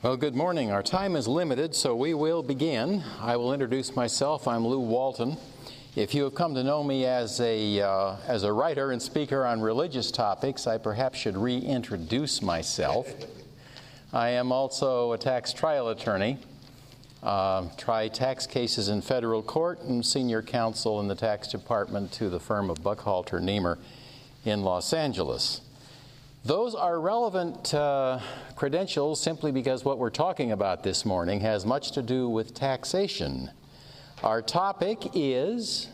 Well, good morning. Our time is limited, so we will begin. I will introduce myself. I'm Lou Walton. If you have come to know me as a, uh, as a writer and speaker on religious topics, I perhaps should reintroduce myself. I am also a tax trial attorney, uh, try tax cases in federal court, and senior counsel in the tax department to the firm of Buchalter Nemer in Los Angeles. Those are relevant uh, credentials simply because what we're talking about this morning has much to do with taxation. Our topic is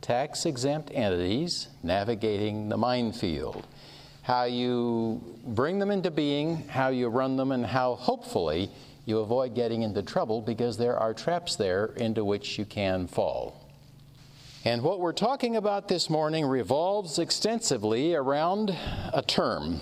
tax exempt entities navigating the minefield. How you bring them into being, how you run them, and how hopefully you avoid getting into trouble because there are traps there into which you can fall. And what we're talking about this morning revolves extensively around a term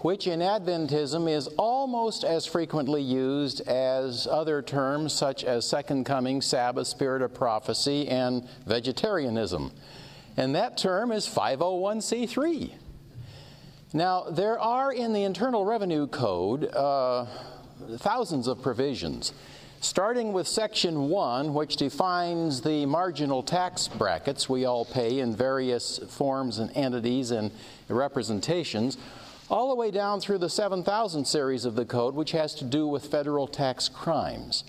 which in Adventism is almost as frequently used as other terms such as Second Coming, Sabbath, Spirit of Prophecy, and vegetarianism. And that term is 501c3. Now, there are in the Internal Revenue Code uh, thousands of provisions starting with Section 1, which defines the marginal tax brackets we all pay in various forms and entities and representations, all the way down through the 7000 series of the code, which has to do with federal tax crimes.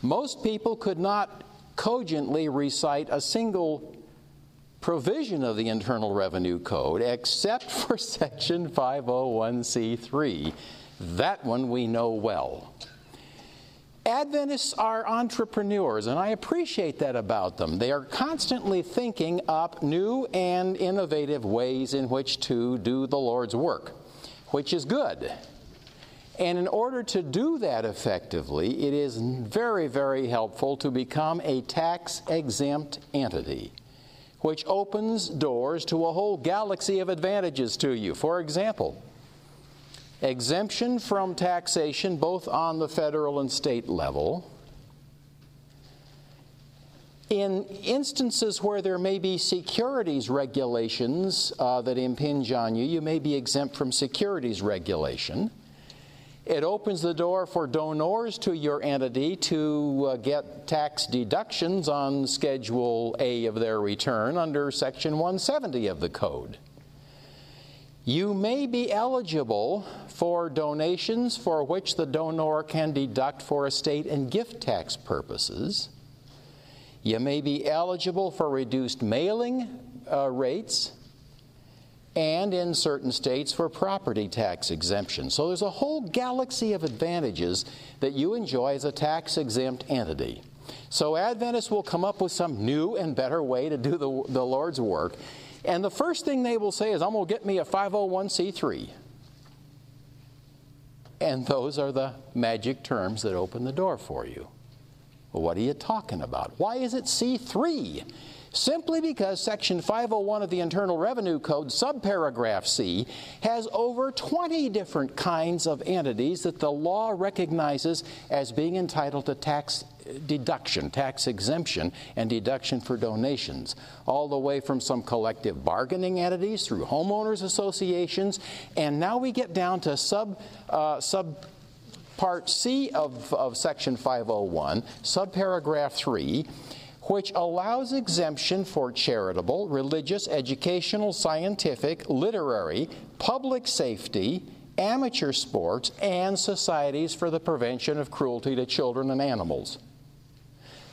Most people could not cogently recite a single provision of the Internal Revenue Code except for Section 501c3. That one we know well. Adventists are entrepreneurs, and I appreciate that about them. They are constantly thinking up new and innovative ways in which to do the Lord's work, which is good. And in order to do that effectively, it is very, very helpful to become a tax exempt entity, which opens doors to a whole galaxy of advantages to you. For example, exemption from taxation both on the federal and state level. In instances where there may be securities regulations uh, that impinge on you, you may be exempt from securities regulation. It opens the door for donors to your entity to uh, get tax deductions on Schedule A of their return under Section 170 of the Code. You may be eligible for donations for which the donor can deduct for estate and gift tax purposes. You may be eligible for reduced mailing uh, rates and in certain states for property tax exemption. So there's a whole galaxy of advantages that you enjoy as a tax exempt entity. So Adventists will come up with some new and better way to do the, the Lord's work. And the first thing they will say is, I'm going to get me a 501c3. And those are the magic terms that open the door for you. Well, what are you talking about? Why is it C3? Simply because Section 501 of the Internal Revenue Code, subparagraph C, has over 20 different kinds of entities that the law recognizes as being entitled to tax deduction, tax exemption, and deduction for donations, all the way from some collective bargaining entities through homeowners associations, and now we get down to sub, uh, sub part C of, of section 501, subparagraph 3, which allows exemption for charitable, religious, educational, scientific, literary, public safety, amateur sports, and societies for the prevention of cruelty to children and animals.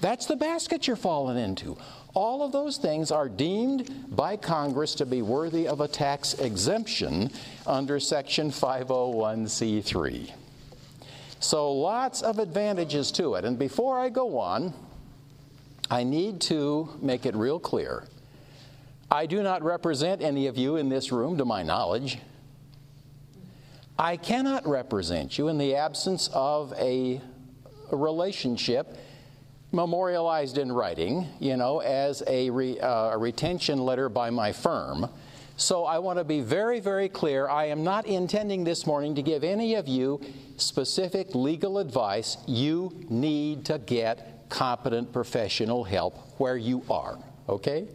That's the basket you're falling into. All of those things are deemed by Congress to be worthy of a tax exemption under Section 501c3. So, lots of advantages to it. And before I go on, I need to make it real clear. I do not represent any of you in this room, to my knowledge. I cannot represent you in the absence of a, relationship memorialized in writing, you know, as a, re, uh, a retention letter by my firm. So I want to be very, very clear. I am not intending this morning to give any of you specific legal advice. You need to get competent professional help where you are, okay?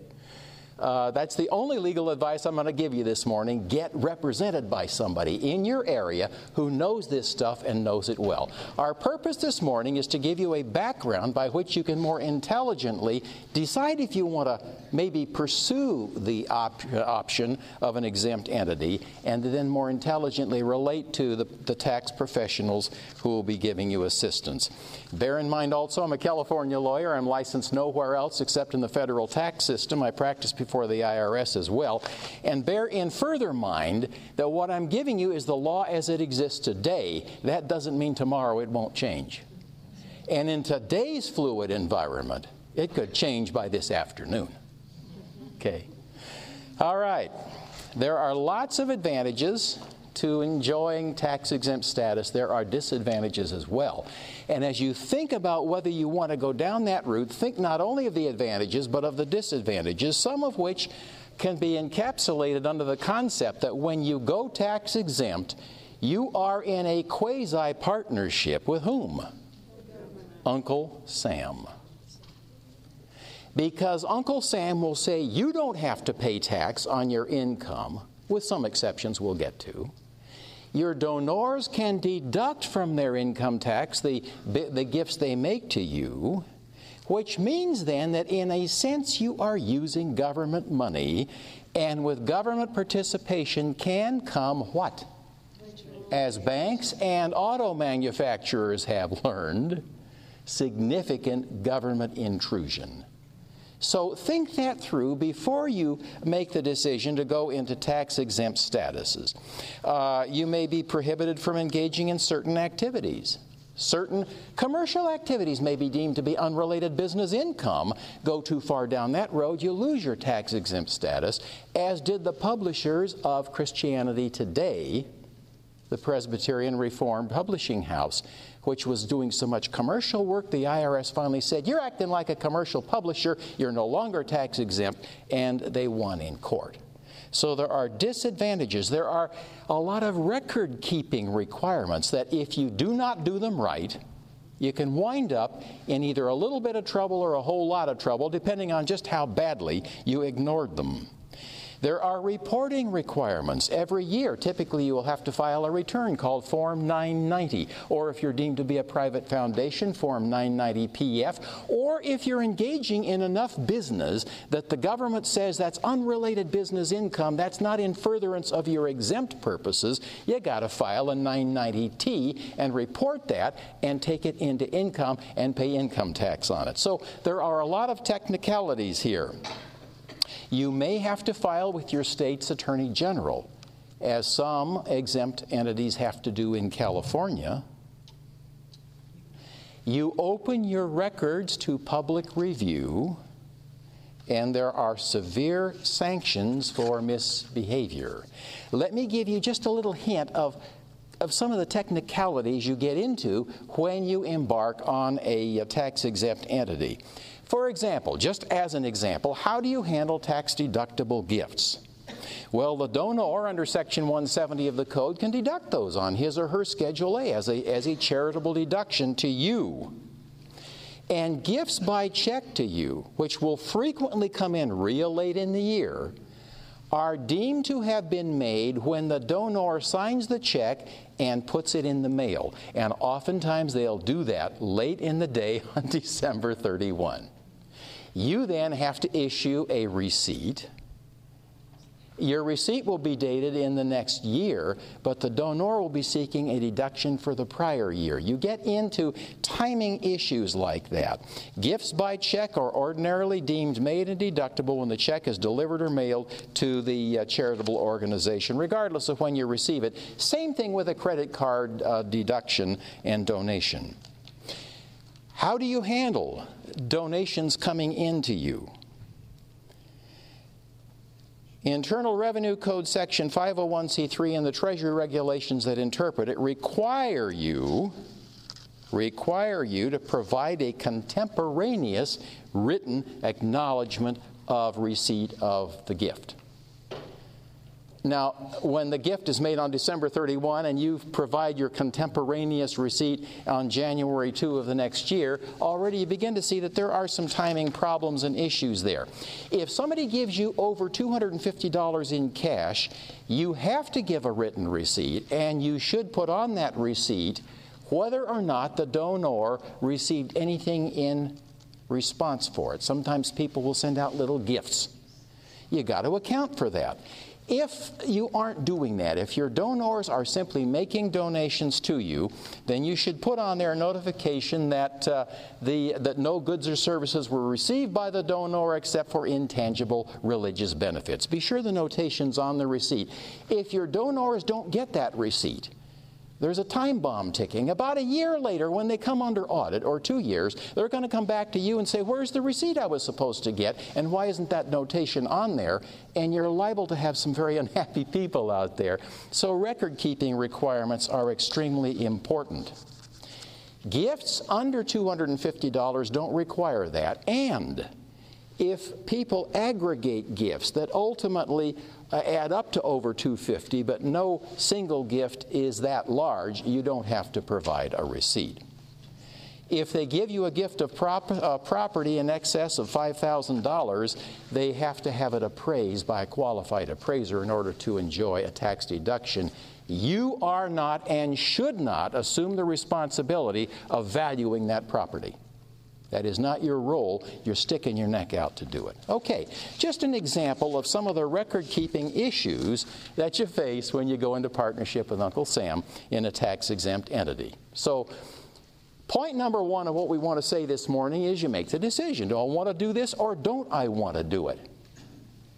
Uh, that's the only legal advice I'm going to give you this morning. Get represented by somebody in your area who knows this stuff and knows it well. Our purpose this morning is to give you a background by which you can more intelligently decide if you want to maybe pursue the op- option of an exempt entity and then more intelligently relate to the, the tax professionals who will be giving you assistance. Bear in mind also, I'm a California lawyer. I'm licensed nowhere else except in the federal tax system. I practice before the IRS as well. And bear in further mind that what I'm giving you is the law as it exists today. That doesn't mean tomorrow it won't change. And in today's fluid environment, it could change by this afternoon. Okay. All right. There are lots of advantages to enjoying tax exempt status, there are disadvantages as well. And as you think about whether you want to go down that route, think not only of the advantages, but of the disadvantages, some of which can be encapsulated under the concept that when you go tax exempt, you are in a quasi partnership with whom? Uncle Sam. Because Uncle Sam will say you don't have to pay tax on your income, with some exceptions we'll get to your donors can deduct from their income tax the, the gifts they make to you, which means then that in a sense you are using government money, and with government participation can come what? As banks and auto manufacturers have learned, significant government intrusion. So think that through before you make the decision to go into tax exempt statuses. Uh, you may be prohibited from engaging in certain activities. Certain commercial activities may be deemed to be unrelated business income. Go too far down that road, you lose your tax exempt status, as did the publishers of Christianity Today, the Presbyterian Reformed Publishing House which was doing so much commercial work, the IRS finally said, You're acting like a commercial publisher, you're no longer tax exempt, and they won in court. So there are disadvantages. There are a lot of record keeping requirements that if you do not do them right, you can wind up in either a little bit of trouble or a whole lot of trouble, depending on just how badly you ignored them. There are reporting requirements. Every year, typically, you will have to file a return called Form 990, or if you're deemed to be a private foundation, Form 990 PF, or if you're engaging in enough business that the government says that's unrelated business income, that's not in furtherance of your exempt purposes, you got to file a 990T and report that and take it into income and pay income tax on it. So there are a lot of technicalities here. You may have to file with your state's attorney general, as some exempt entities have to do in California. You open your records to public review, and there are severe sanctions for misbehavior. Let me give you just a little hint of, of some of the technicalities you get into when you embark on a, tax exempt entity. For example, just as an example, how do you handle tax deductible gifts? Well, the donor under Section 170 of the Code can deduct those on his or her Schedule A as a, as a charitable deduction to you. And gifts by check to you, which will frequently come in real late in the year, are deemed to have been made when the donor signs the check and puts it in the mail. And oftentimes they'll do that late in the day on December 31. You then have to issue a receipt. Your receipt will be dated in the next year, but the donor will be seeking a deduction for the prior year. You get into timing issues like that. Gifts by check are ordinarily deemed made and deductible when the check is delivered or mailed to the uh, charitable organization, regardless of when you receive it. Same thing with a credit card uh, deduction and donation. How do you handle donations coming into you? Internal Revenue Code Section 501c3 and the Treasury regulations that interpret it require you require you to provide a contemporaneous written acknowledgement of receipt of the gift. Now, when the gift is made on December 31 and you provide your contemporaneous receipt on January 2 of the next year, already you begin to see that there are some timing problems and issues there. If somebody gives you over $250 in cash, you have to give a written receipt, and you should put on that receipt whether or not the donor received anything in response for it. Sometimes people will send out little gifts. You got to account for that. If you aren't doing that, if your donors are simply making donations to you, then you should put on there a notification that, uh, the, that no goods or services were received by the donor except for intangible religious benefits. Be sure the notation's on the receipt. If your donors don't get that receipt, there's a time bomb ticking. About a year later, when they come under audit, or two years, they're going to come back to you and say, Where's the receipt I was supposed to get? And why isn't that notation on there? And you're liable to have some very unhappy people out there. So, record keeping requirements are extremely important. Gifts under $250 don't require that. And if people aggregate gifts that ultimately add up to over 250, but no single gift is that large, you don't have to provide a receipt. If they give you a gift of prop, uh, property in excess of $5,000, they have to have it appraised by a qualified appraiser in order to enjoy a tax deduction. You are not and should not assume the responsibility of valuing that property. That is not your role. You're sticking your neck out to do it. Okay, just an example of some of the record keeping issues that you face when you go into partnership with Uncle Sam in a tax exempt entity. So, point number one of what we want to say this morning is you make the decision. Do I want to do this or don't I want to do it?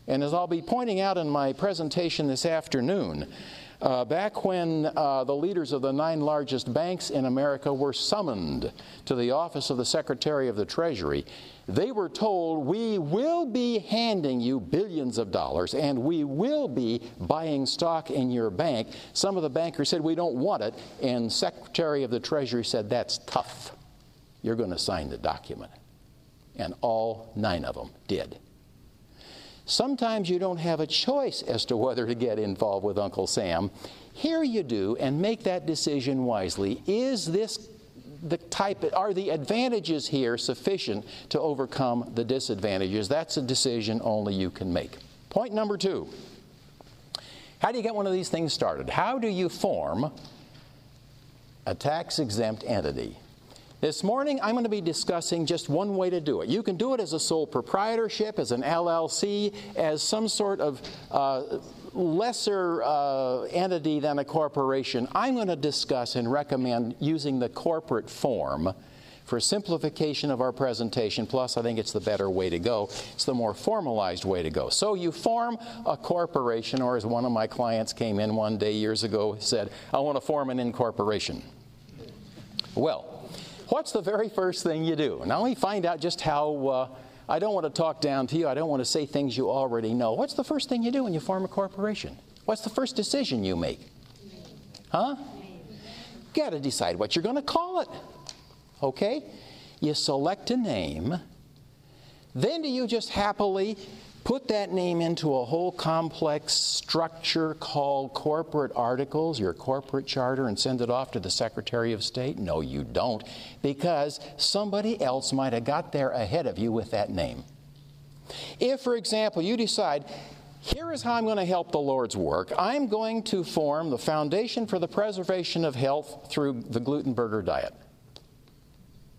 And as I'll be pointing out in my presentation this afternoon, uh, back when uh, the leaders of the nine largest banks in America were summoned to the office of the Secretary of the Treasury, they were told, We will be handing you billions of dollars and we will be buying stock in your bank. Some of the bankers said, We don't want it. And Secretary of the Treasury said, That's tough. You're going to sign the document. And all nine of them did. Sometimes you don't have a choice as to whether to get involved with Uncle Sam. Here you do, and make that decision wisely. Is this the type, are the advantages here sufficient to overcome the disadvantages? That's a decision only you can make. Point number two How do you get one of these things started? How do you form a tax exempt entity? This morning, I'm going to be discussing just one way to do it. You can do it as a sole proprietorship, as an LLC, as some sort of uh, lesser uh, entity than a corporation. I'm going to discuss and recommend using the corporate form for simplification of our presentation. Plus, I think it's the better way to go. It's the more formalized way to go. So, you form a corporation, or as one of my clients came in one day years ago, said, I want to form an incorporation. Well, what's the very first thing you do? Now, let me find out just how. Uh, I don't want to talk down to you. I don't want to say things you already know. What's the first thing you do when you form a corporation? What's the first decision you make? Huh? You got to decide what you're going to call it. Okay? You select a name. Then do you just happily put that name into a whole complex structure called corporate articles, your corporate charter, and send it off to the Secretary of State? No, you don't, because somebody else might have got there ahead of you with that name. If, for example, you decide, here is how I'm going to help the Lord's work. I'm going to form the Foundation for the Preservation of Health through the Glutenberger diet.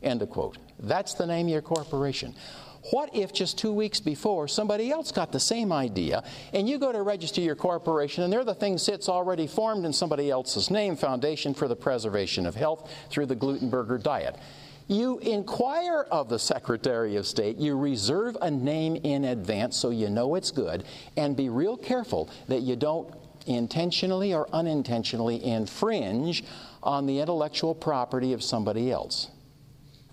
End of quote. That's the name of your corporation. What if just two weeks before somebody else got the same idea and you go to register your corporation and there the thing sits already formed in somebody else's name, Foundation for the Preservation of Health through the Glutenberger diet? You inquire of the Secretary of State, you reserve a name in advance so you know it's good, and be real careful that you don't intentionally or unintentionally infringe on the intellectual property of somebody else.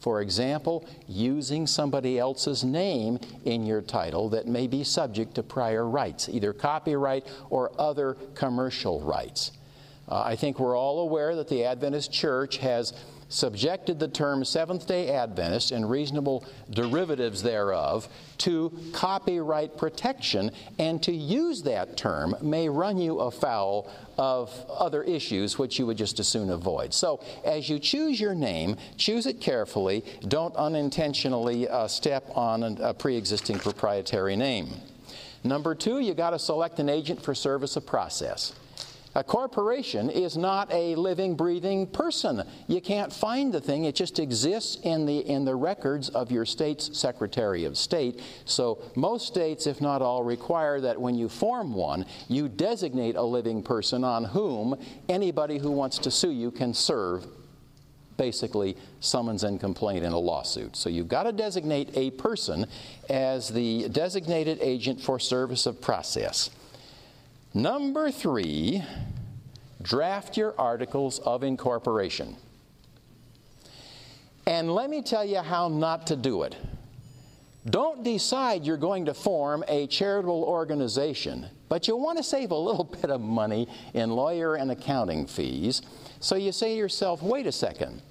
For example, using somebody else's name in your title that may be subject to prior rights, either copyright or other commercial rights. Uh, I think we're all aware that the Adventist Church has subjected the term Seventh day Adventist and reasonable derivatives thereof to copyright protection, and to use that term may run you afoul of other issues which you would just as soon avoid. So, as you choose your name, choose it carefully. Don't unintentionally uh, step on a, pre existing proprietary name. Number two, you got to select an agent for service of process. A corporation is not a living, breathing person. You can't find the thing. It just exists in the, in the records of your state's Secretary of State. So most states, if not all, require that when you form one, you designate a living person on whom anybody who wants to sue you can serve basically summons and complaint in a lawsuit. So you've got to designate a person as the designated agent for service of process. Number three, draft your articles of incorporation. And let me tell you how not to do it. Don't decide you're going to form a charitable organization, but you want to save a little bit of money in lawyer and accounting fees. So you say to yourself, wait a second.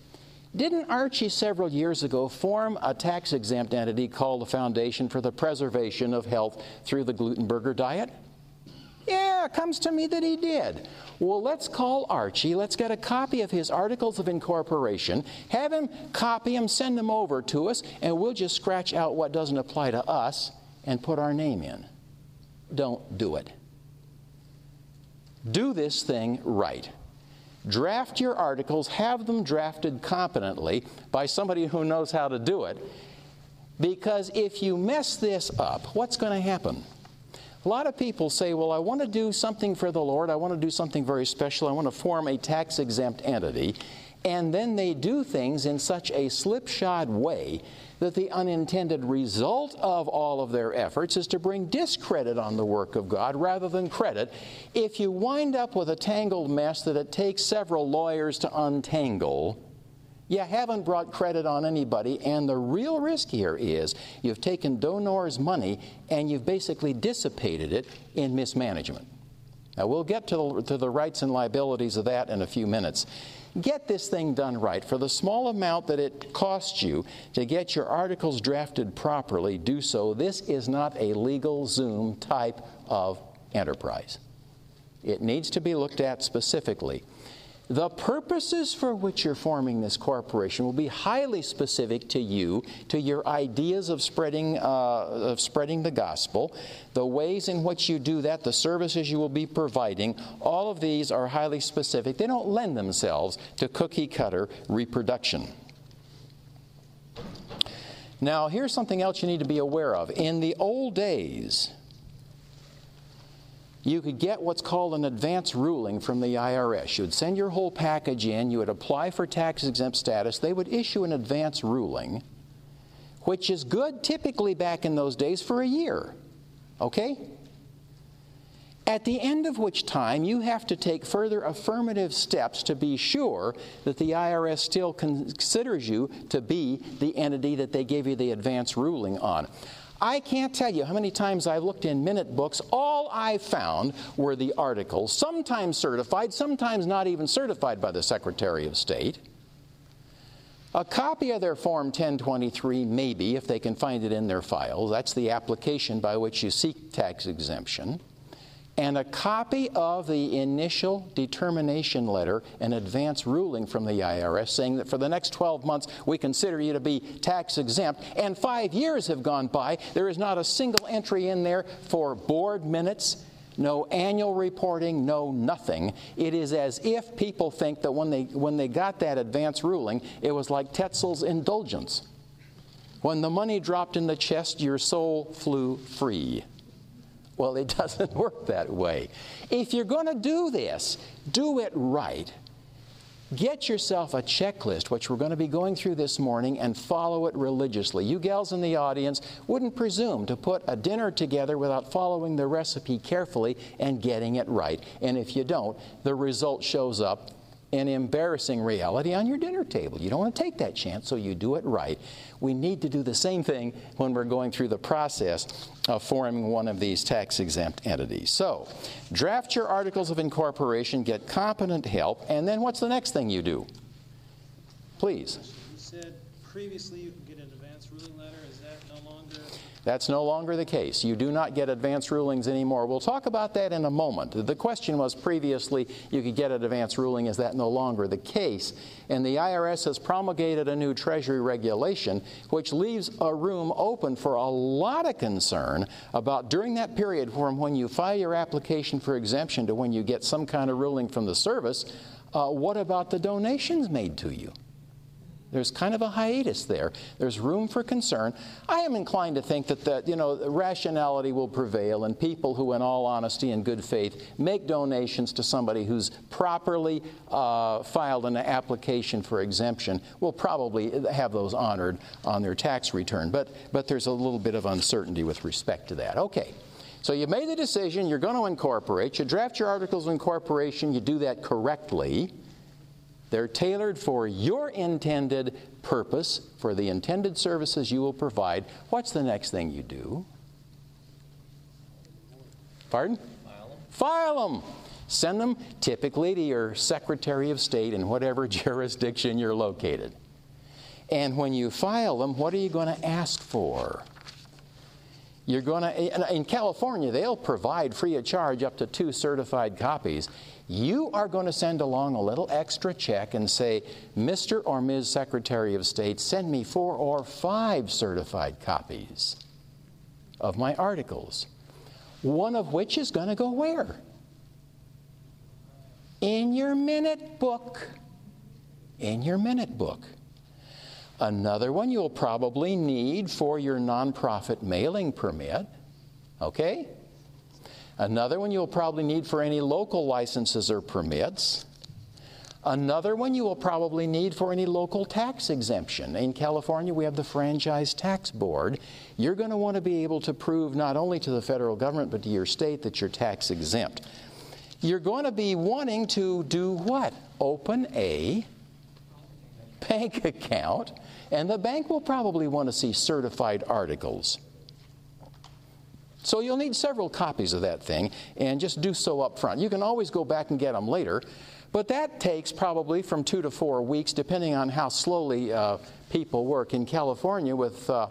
Didn't Archie several years ago form a tax exempt entity called the Foundation for the Preservation of Health through the Glutenberger Diet? Yeah, it comes to me that he did. Well, let's call Archie. Let's get a copy of his articles of incorporation, have him copy them, send them over to us, and we'll just scratch out what doesn't apply to us and put our name in. Don't do it. Do this thing right. Draft your articles, have them drafted competently by somebody who knows how to do it. Because if you mess this up, what's going to happen? A lot of people say, Well, I want to do something for the Lord. I want to do something very special. I want to form a tax exempt entity. And then they do things in such a slipshod way that the unintended result of all of their efforts is to bring discredit on the work of God rather than credit. If you wind up with a tangled mess that it takes several lawyers to untangle, you haven't brought credit on anybody, and the real risk here is you've taken donors' money and you've basically dissipated it in mismanagement. Now, we'll get to the, to the rights and liabilities of that in a few minutes. Get this thing done right. For the small amount that it costs you to get your articles drafted properly, do so. This is not a LegalZoom type of enterprise. It needs to be looked at specifically. The purposes for which you're forming this corporation will be highly specific to you, to your ideas of spreading, uh, of spreading the gospel, the ways in which you do that, the services you will be providing. All of these are highly specific. They don't lend themselves to cookie cutter reproduction. Now, here's something else you need to be aware of. In the old days, you could get what's called an advance ruling from the IRS. You would send your whole package in, you would apply for tax exempt status, they would issue an advance ruling, which is good typically back in those days for a year. Okay? At the end of which time, you have to take further affirmative steps to be sure that the IRS still considers you to be the entity that they gave you the advance ruling on. I can't tell you how many times I've looked in minute books. All I found were the articles, sometimes certified, sometimes not even certified by the Secretary of State. A copy of their Form 1023, maybe, if they can find it in their files. That's the application by which you seek tax exemption and a copy of the initial determination letter and advance ruling from the IRS saying that for the next 12 months we consider you to be tax exempt, and five years have gone by. There is not a single entry in there for board minutes. No annual reporting, no nothing. It is as if people think that when they, when they got that advance ruling, it was like Tetzel's indulgence. When the money dropped in the chest, your soul flew free. Well, it doesn't work that way. If you're going to do this, do it right. Get yourself a checklist, which we're going to be going through this morning, and follow it religiously. You gals in the audience wouldn't presume to put a dinner together without following the recipe carefully and getting it right. And if you don't, the result shows up an embarrassing reality on your dinner table. You don't want to take that chance, so you do it right. We need to do the same thing when we're going through the process of forming one of these tax exempt entities. So, draft your articles of incorporation, get competent help, and then what's the next thing you do? Please. You said previously you could get an advance ruling letter. Is that no longer? That's no longer the case. You do not get advance rulings anymore. We'll talk about that in a moment. The question was previously you could get an advance ruling. Is that no longer the case? And the IRS has promulgated a new Treasury regulation which leaves a room open for a lot of concern about during that period from when you file your application for exemption to when you get some kind of ruling from the service. Uh, what about the donations made to you? There's kind of a hiatus there. There's room for concern. I am inclined to think that, that you know, rationality will prevail, and people who, in all honesty and good faith, make donations to somebody who's properly uh, filed an application for exemption will probably have those honored on their tax return. But, but there's a little bit of uncertainty with respect to that. Okay. So you made the decision, you're going to incorporate, you draft your articles of incorporation, you do that correctly. They're tailored for your intended purpose, for the intended services you will provide. What's the next thing you do? Pardon? File them. File them. Send them typically to your Secretary of State in whatever jurisdiction you're located. And when you file them, what are you going to ask for? You're going to, in California, they'll provide free of charge up to two certified copies. You are going to send along a little extra check and say, Mr. or Ms. Secretary of State, send me four or five certified copies of my articles. One of which is going to go where? In your minute book. In your minute book. Another one you'll probably need for your nonprofit mailing permit. Okay? Another one you'll probably need for any local licenses or permits. Another one you will probably need for any local tax exemption. In California, we have the Franchise Tax Board. You're going to want to be able to prove not only to the federal government but to your state that you're tax exempt. You're going to be wanting to do what? Open a bank account, and the bank will probably want to see certified articles. So you'll need several copies of that thing, and just do so up front. You can always go back and get them later, but that takes probably from two to four weeks, depending on how slowly uh, people work. In California, with uh,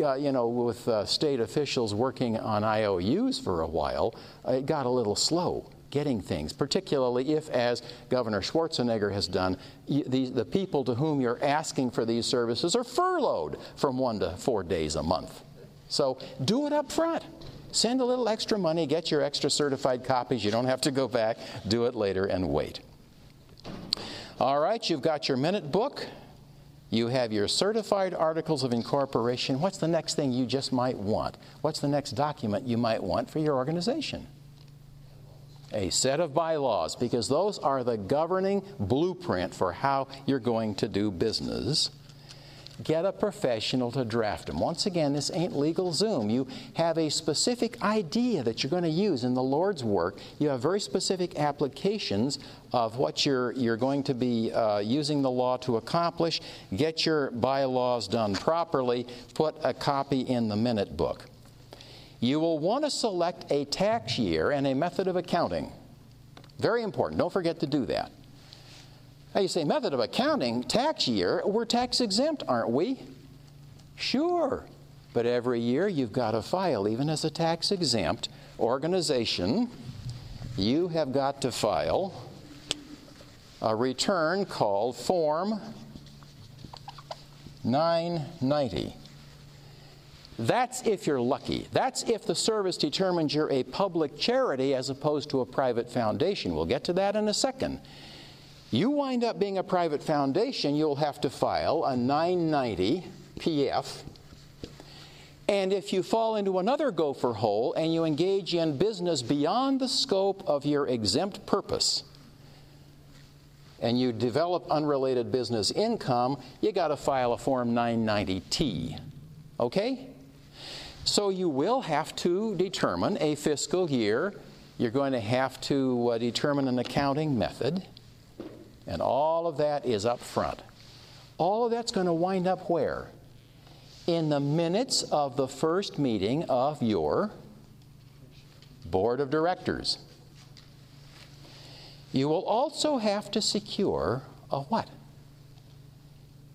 uh, you know, with uh, state officials working on IOUs for a while, it got a little slow getting things, particularly if, as Governor Schwarzenegger has done, the, the people to whom you're asking for these services are furloughed from one to four days a month. So do it up front. Send a little extra money, get your extra certified copies. You don't have to go back, do it later, and wait. All right, you've got your minute book. You have your certified articles of incorporation. What's the next thing you just might want? What's the next document you might want for your organization? a set of bylaws, because those are the governing blueprint for how you're going to do business. Get a professional to draft them. Once again, this ain't LegalZoom. You have a specific idea that you're going to use in the Lord's work. You have very specific applications of what you're, you're going to be uh, using the law to accomplish. Get your bylaws done properly. Put a copy in the minute book you will want to select a tax year and a method of accounting. Very important. Don't forget to do that. Now you say, method of accounting, tax year, we're tax exempt, aren't we? Sure. But every year you've got to file, even as a tax exempt organization, you have got to file a return called Form 990. That's if you're lucky. That's if the service determines you're a public charity as opposed to a private foundation. We'll get to that in a second. You wind up being a private foundation, you'll have to file a 990 PF. And if you fall into another gopher hole and you engage in business beyond the scope of your exempt purpose, and you develop unrelated business income, you got to file a Form 990T. Okay? So you will have to determine a fiscal year. You're going to have to uh, determine an accounting method. And all of that is up front. All of that's going to wind up where? In the minutes of the first meeting of your board of directors. You will also have to secure a what?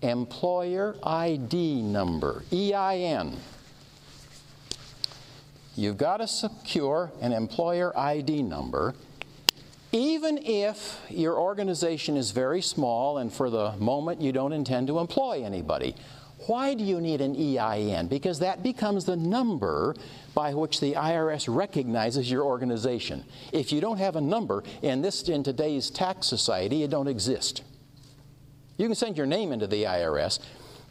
Employer ID number, EIN. You've got to secure an employer ID number, even if your organization is very small and for the moment you don't intend to employ anybody. Why do you need an EIN? Because that becomes the number by which the IRS recognizes your organization. If you don't have a number in this in today's tax society, you don't exist. You can send your name into the IRS.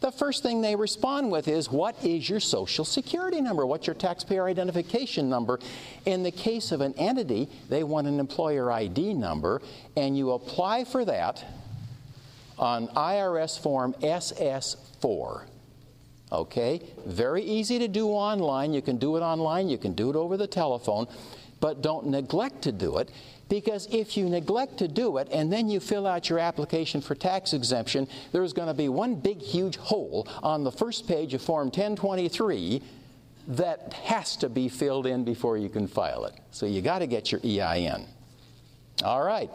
The first thing they respond with is, What is your social security number? What's your taxpayer identification number? In the case of an entity, they want an employer ID number, and you apply for that on IRS Form SS4. Okay? Very easy to do online. You can do it online, you can do it over the telephone, but don't neglect to do it because if you neglect to do it and then you fill out your application for tax exemption, there's going to be one big, huge hole on the first page of Form 1023 that has to be filled in before you can file it. So you got to get your EIN. All right.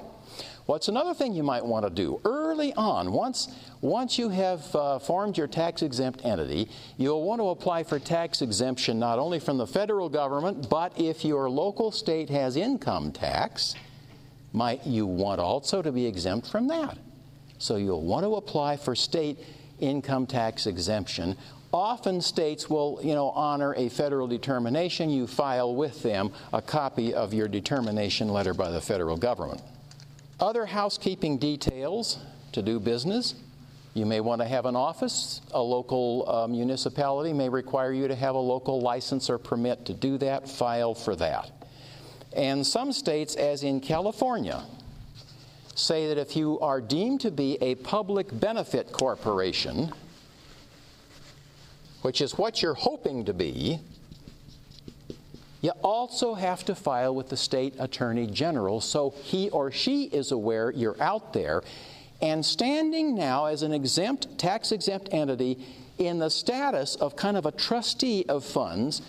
What's another thing you might want to do? Early on, once, once you have uh, formed your tax exempt entity, you'll want to apply for tax exemption not only from the federal government, but if your local state has income tax, might you want also to be exempt from that. So you'll want to apply for state income tax exemption. Often states will, you know, honor a federal determination. You file with them a copy of your determination letter by the federal government. Other housekeeping details to do business. You may want to have an office. A local uh, municipality may require you to have a local license or permit to do that. File for that. And some states, as in California, say that if you are deemed to be a public benefit corporation, which is what you're hoping to be, you also have to file with the state attorney general so he or she is aware you're out there and standing now as an exempt, tax exempt entity in the status of kind of a trustee of funds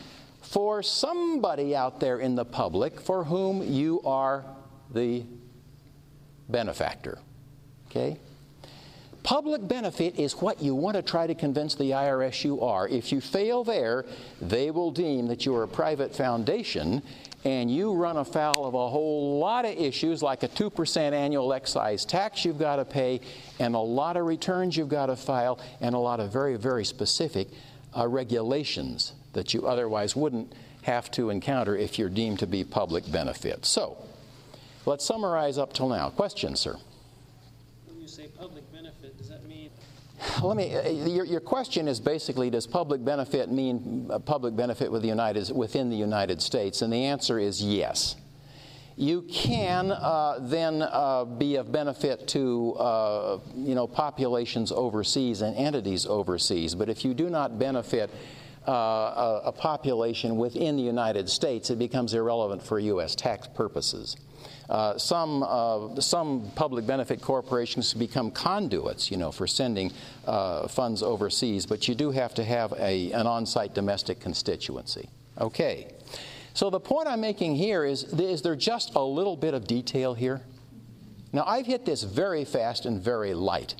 for somebody out there in the public for whom you are the benefactor. Okay? Public benefit is what you want to try to convince the IRS you are. If you fail there, they will deem that you are a private foundation and you run afoul of a whole lot of issues like a 2% annual excise tax you've got to pay, and a lot of returns you've got to file, and a lot of very, very specific uh, regulations that you otherwise wouldn't have to encounter if you're deemed to be public benefit. So, let's summarize up till now. Questions, sir? Say public benefit, does that mean let me. Uh, your, your question is basically: Does public benefit mean uh, public benefit with the United, within the United States? And the answer is yes. You can uh, then uh, be of benefit to uh, you know populations overseas and entities overseas, but if you do not benefit uh, a, a population within the United States, it becomes irrelevant for U.S. tax purposes. Uh, some, uh, some public benefit corporations become conduits, you know, for sending uh, funds overseas, but you do have to have a, an on-site domestic constituency. Okay. So the point I'm making here is, is there just a little bit of detail here? Now, I've hit this very fast and very light.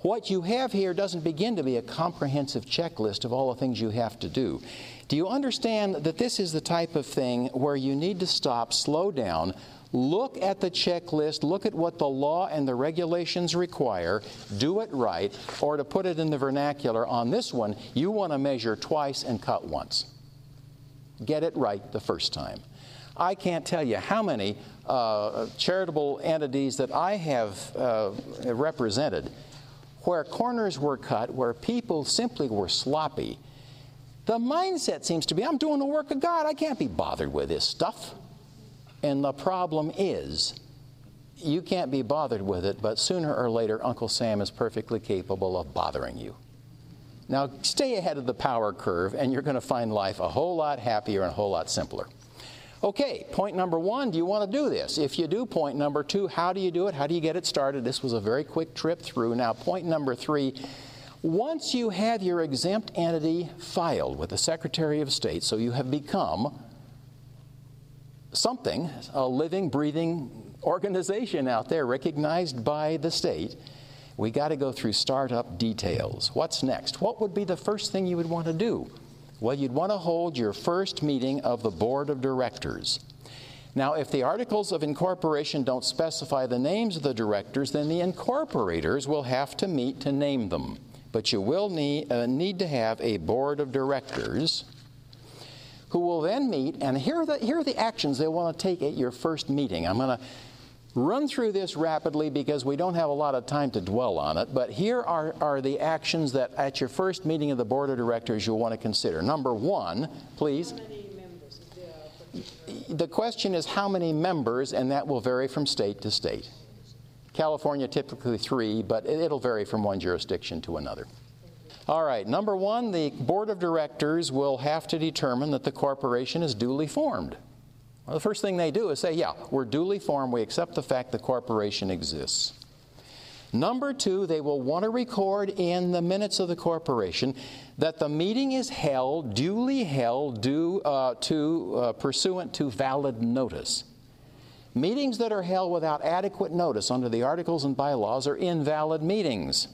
What you have here doesn't begin to be a comprehensive checklist of all the things you have to do. Do you understand that this is the type of thing where you need to stop, slow down, look at the checklist, look at what the law and the regulations require, do it right, or to put it in the vernacular, on this one, you want to measure twice and cut once. Get it right the first time. I can't tell you how many uh, charitable entities that I have uh, represented where corners were cut, where people simply were sloppy, the mindset seems to be I'm doing the work of God. I can't be bothered with this stuff. And the problem is, you can't be bothered with it, but sooner or later, Uncle Sam is perfectly capable of bothering you. Now, stay ahead of the power curve, and you're going to find life a whole lot happier and a whole lot simpler. Okay, point number one, do you want to do this? If you do, point number two, how do you do it? How do you get it started? This was a very quick trip through. Now, point number three, once you have your exempt entity filed with the Secretary of State, so you have become something, a living, breathing organization out there recognized by the state, we got to go through startup details. What's next? What would be the first thing you would want to do? Well, you'd want to hold your first meeting of the board of directors. Now, if the articles of incorporation don't specify the names of the directors, then the incorporators will have to meet to name them. But you will need, uh, need to have a board of directors who will then meet, and here are the, here are the actions they want to take at your first meeting. I'm going to run through this rapidly because we don't have a lot of time to dwell on it, but here are, are the actions that at your first meeting of the board of directors you'll want to consider. Number one, please. The question is how many members, and that will vary from state to state. California typically three, but it'll vary from one jurisdiction to another. All right, number one, the board of directors will have to determine that the corporation is duly formed. Well, the first thing they do is say, yeah, we're duly formed, we accept the fact the corporation exists. Number two, they will want to record in the minutes of the corporation that the meeting is held, duly held, due uh, to uh, pursuant to valid notice. Meetings that are held without adequate notice under the articles and bylaws are invalid meetings.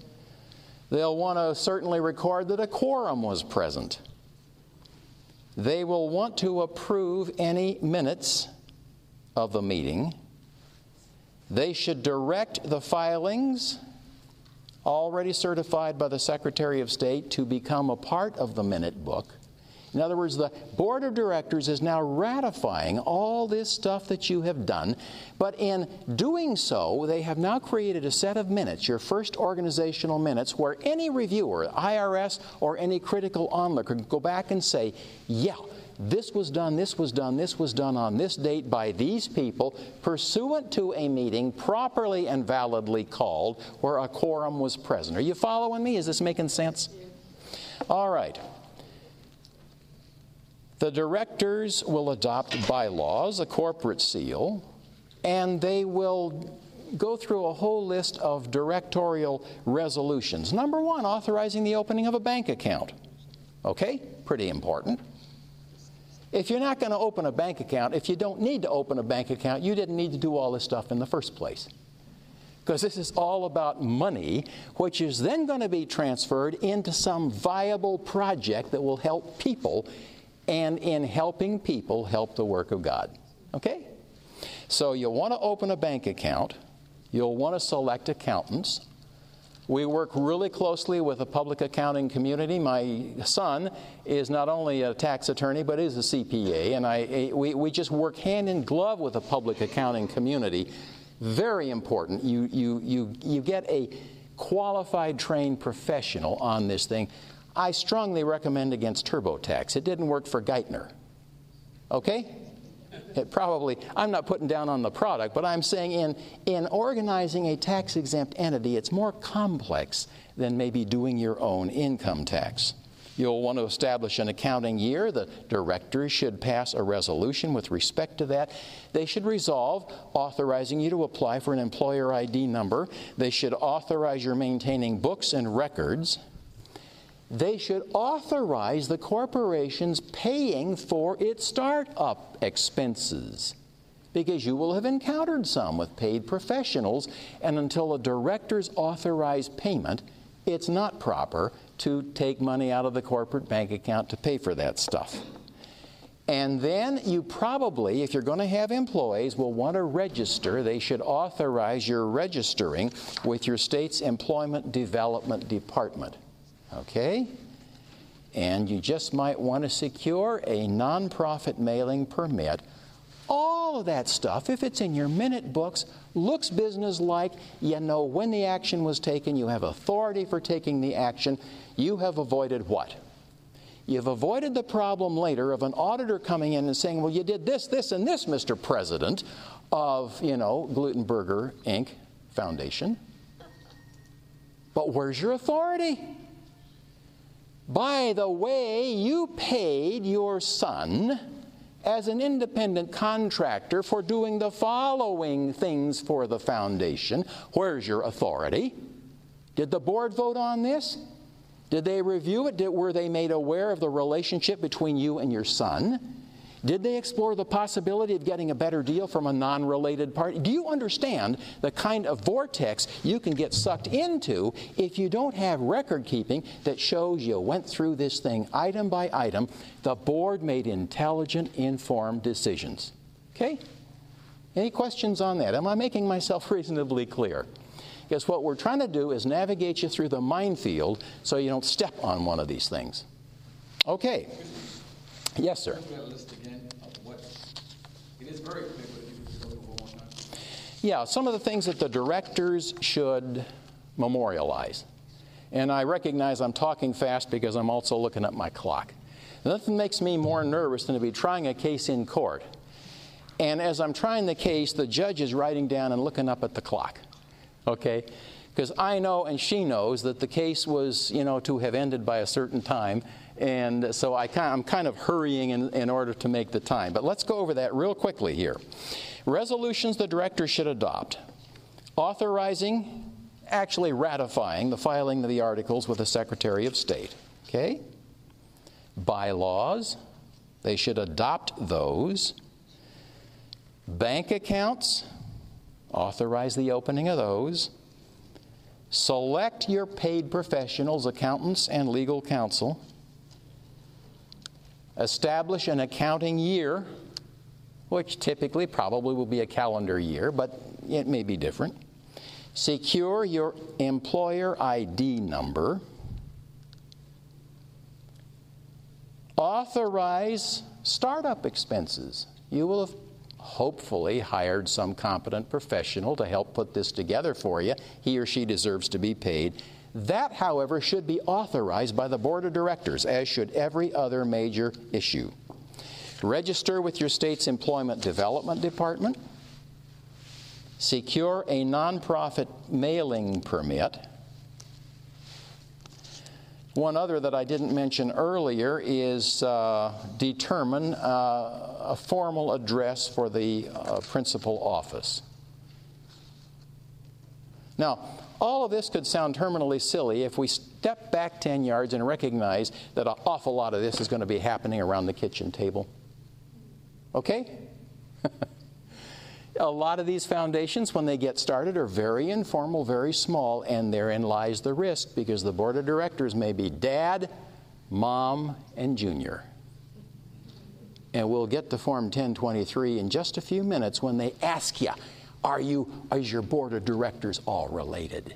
They'll want to certainly record that a quorum was present. They will want to approve any minutes of the meeting. They should direct the filings already certified by the Secretary of State to become a part of the minute book. In other words, the board of directors is now ratifying all this stuff that you have done, but in doing so, they have now created a set of minutes, your first organizational minutes, where any reviewer, IRS, or any critical onlooker can go back and say, yeah, this was done, this was done, this was done on this date by these people, pursuant to a meeting properly and validly called where a quorum was present. Are you following me? Is this making sense? All right. The directors will adopt bylaws, a corporate seal, and they will go through a whole list of directorial resolutions. Number one, authorizing the opening of a bank account. Okay, pretty important. If you're not going to open a bank account, if you don't need to open a bank account, you didn't need to do all this stuff in the first place. Because this is all about money, which is then going to be transferred into some viable project that will help people and in helping people help the work of God. Okay? So you'll want to open a bank account. You'll want to select accountants. We work really closely with the public accounting community. My son is not only a tax attorney, but is a CPA, and I, eh, we, we just work hand in glove with the public accounting community. Very important. You, you, you, you get a qualified, trained professional on this thing. I strongly recommend against TurboTax. It didn't work for Geithner. Okay? It probably, I'm not putting down on the product, but I'm saying in, in organizing a tax exempt entity, it's more complex than maybe doing your own income tax. You'll want to establish an accounting year. The directors should pass a resolution with respect to that. They should resolve authorizing you to apply for an employer ID number. They should authorize your maintaining books and records they should authorize the corporations paying for its startup expenses. Because you will have encountered some with paid professionals, and until a director's authorized payment, it's not proper to take money out of the corporate bank account to pay for that stuff. And then you probably, if you're going to have employees, will want to register. They should authorize your registering with your state's Employment Development Department. Okay? And you just might want to secure a nonprofit mailing permit. All of that stuff, if it's in your minute books, looks businesslike. You know when the action was taken, you have authority for taking the action. You have avoided what? You've avoided the problem later of an auditor coming in and saying, Well, you did this, this, and this, Mr. President of, you know, Glutenberger Inc. Foundation. But where's your authority? By the way, you paid your son as an independent contractor for doing the following things for the foundation. Where's your authority? Did the board vote on this? Did they review it? Did, were they made aware of the relationship between you and your son? Did they explore the possibility of getting a better deal from a non related party? Do you understand the kind of vortex you can get sucked into if you don't have record keeping that shows you went through this thing item by item? The board made intelligent, informed decisions. Okay? Any questions on that? Am I making myself reasonably clear? Because what we're trying to do is navigate you through the minefield so you don't step on one of these things. Okay. Yes, sir. Yeah, some of the things that the directors should memorialize. And I recognize I'm talking fast because I'm also looking at my clock. Nothing makes me more nervous than to be trying a case in court. And as I'm trying the case, the judge is writing down and looking up at the clock. Okay? Because I know and she knows that the case was, you know, to have ended by a certain time. And so I am kind of hurrying in, in order to make the time. But let's go over that real quickly here. Resolutions the director should adopt authorizing, actually ratifying the filing of the articles with the Secretary of State. Okay? Bylaws, they should adopt those. Bank accounts, authorize the opening of those. Select your paid professionals, accountants, and legal counsel. Establish an accounting year, which typically probably will be a calendar year, but it may be different. Secure your employer ID number. Authorize startup expenses. You will have hopefully hired some competent professional to help put this together for you. He or she deserves to be paid. That, however, should be authorized by the board of directors, as should every other major issue. Register with your state's employment development department. Secure a nonprofit mailing permit. One other that I didn't mention earlier is uh, determine uh, a formal address for the uh, principal office. Now, all of this could sound terminally silly if we step back 10 yards and recognize that an awful lot of this is going to be happening around the kitchen table. Okay? a lot of these foundations, when they get started, are very informal, very small, and therein lies the risk because the board of directors may be dad, mom, and junior. And we'll get to Form 1023 in just a few minutes when they ask you, are you, is your board of directors all related?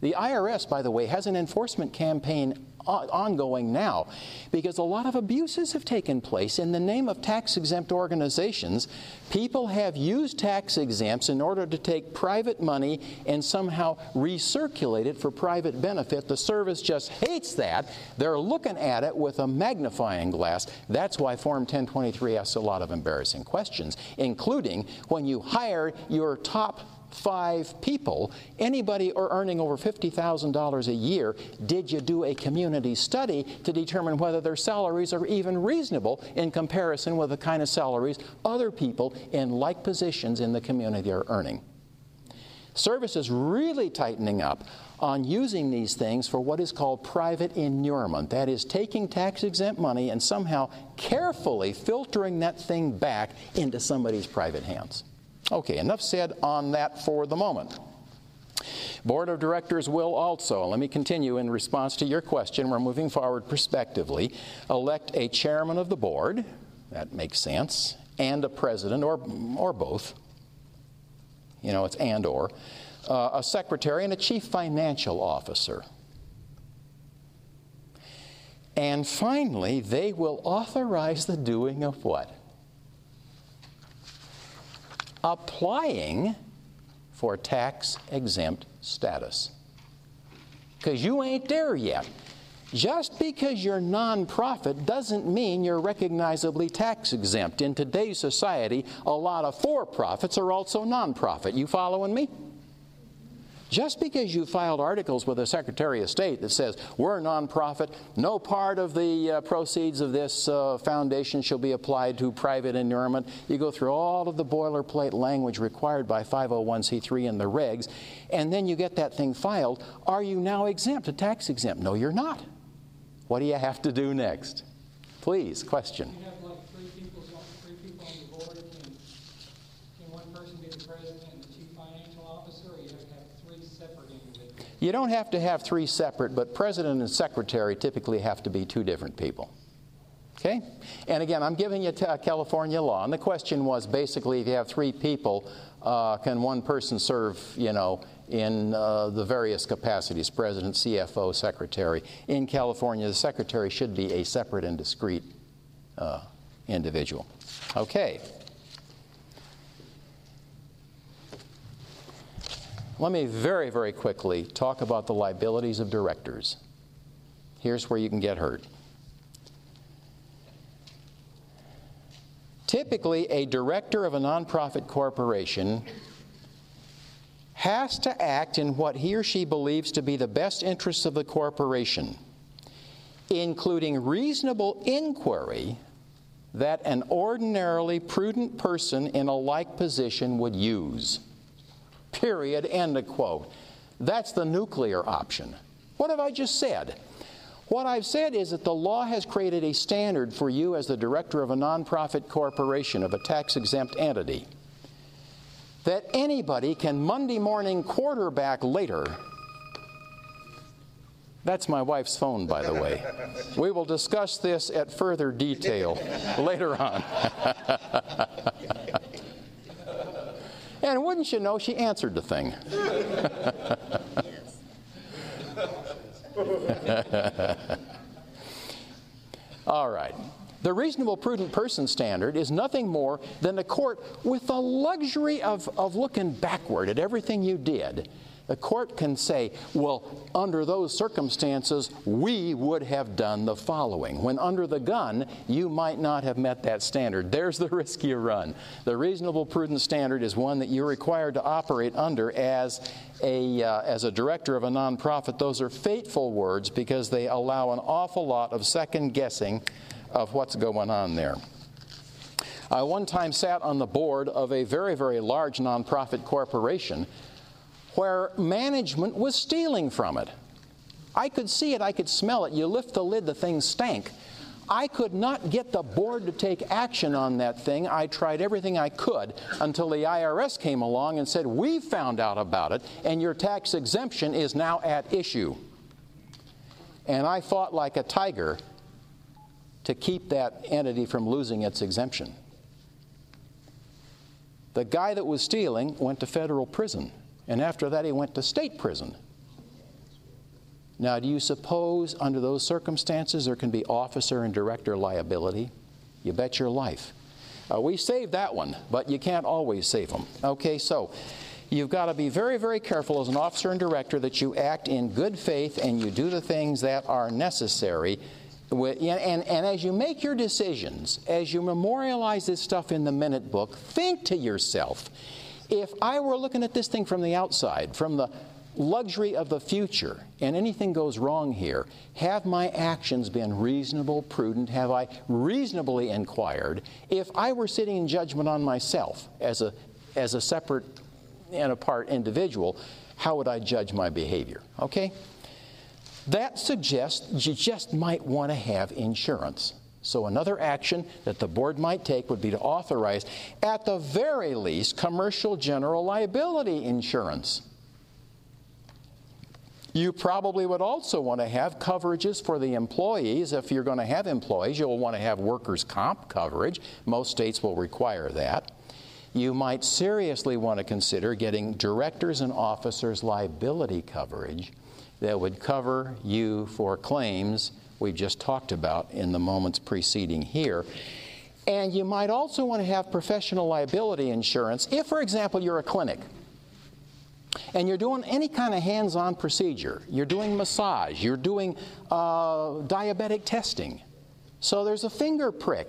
The IRS, by the way, has an enforcement campaign ongoing now because a lot of abuses have taken place in the name of tax exempt organizations. People have used tax exempts in order to take private money and somehow recirculate it for private benefit. The service just hates that. They're looking at it with a magnifying glass. That's why Form 1023 asks a lot of embarrassing questions, including when you hire your top five people, anybody or earning over $50,000 a year, did you do a community study to determine whether their salaries are even reasonable in comparison with the kind of salaries other people in like positions in the community are earning? Service is really tightening up on using these things for what is called private inurement. That is, taking tax exempt money and somehow carefully filtering that thing back into somebody's private hands. Okay, enough said on that for the moment. Board of Directors will also, let me continue in response to your question, we're moving forward prospectively, elect a chairman of the board, that makes sense, and a president, or, or both. You know, it's and or. Uh, a secretary and a chief financial officer. And finally, they will authorize the doing of what? Applying for tax exempt status. Because you ain't there yet. Just because you're nonprofit doesn't mean you're recognizably tax exempt. In today's society, a lot of for profits are also nonprofit. You following me? Just because you filed articles with the Secretary of State that says we're a nonprofit, no part of the uh, proceeds of this uh, foundation shall be applied to private endowment, you go through all of the boilerplate language required by 501c3 and the regs, and then you get that thing filed. Are you now exempt, a tax exempt? No, you're not. What do you have to do next? Please, question. You don't have to have three separate, but president and secretary typically have to be two different people. Okay? And again, I'm giving you California law. And the question was basically if you have three people, uh, can one person serve, you know, in uh, the various capacities president, CFO, secretary? In California, the secretary should be a separate and discrete uh, individual. Okay. Let me very, very quickly talk about the liabilities of directors. Here's where you can get hurt. Typically, a director of a nonprofit corporation has to act in what he or she believes to be the best interests of the corporation, including reasonable inquiry that an ordinarily prudent person in a like position would use. Period. End of quote. That's the nuclear option. What have I just said? What I've said is that the law has created a standard for you as the director of a nonprofit corporation, of a tax exempt entity, that anybody can Monday morning quarterback later. That's my wife's phone, by the way. We will discuss this at further detail later on. And wouldn't you know, she answered the thing. All right. The reasonable prudent person standard is nothing more than the court with the luxury of, of looking backward at everything you did the court can say, well, under those circumstances, we would have done the following. When under the gun, you might not have met that standard. There's the risk you run. The reasonable prudent standard is one that you're required to operate under as a, uh, as a director of a nonprofit. Those are fateful words because they allow an awful lot of second guessing of what's going on there. I one time sat on the board of a very, very large nonprofit corporation where management was stealing from it. I could see it, I could smell it. You lift the lid, the thing stank. I could not get the board to take action on that thing. I tried everything I could until the IRS came along and said, We found out about it, and your tax exemption is now at issue. And I fought like a tiger to keep that entity from losing its exemption. The guy that was stealing went to federal prison. And after that, he went to state prison. Now, do you suppose under those circumstances there can be officer and director liability? You bet your life. Uh, we saved that one, but you can't always save them. Okay, so you've got to be very, very careful as an officer and director that you act in good faith and you do the things that are necessary. And, and, and as you make your decisions, as you memorialize this stuff in the minute book, think to yourself if I were looking at this thing from the outside, from the luxury of the future, and anything goes wrong here, have my actions been reasonable, prudent? Have I reasonably inquired? If I were sitting in judgment on myself as a, as a separate and apart individual, how would I judge my behavior? Okay? That suggests you just might want to have insurance. So, another action that the board might take would be to authorize, at the very least, commercial general liability insurance. You probably would also want to have coverages for the employees. If you're going to have employees, you'll want to have workers' comp coverage. Most states will require that. You might seriously want to consider getting directors and officers' liability coverage that would cover you for claims we've just talked about in the moments preceding here. And you might also want to have professional liability insurance if, for example, you're a clinic and you're doing any kind of hands on procedure. You're doing massage, you're doing uh, diabetic testing. So there's a finger prick.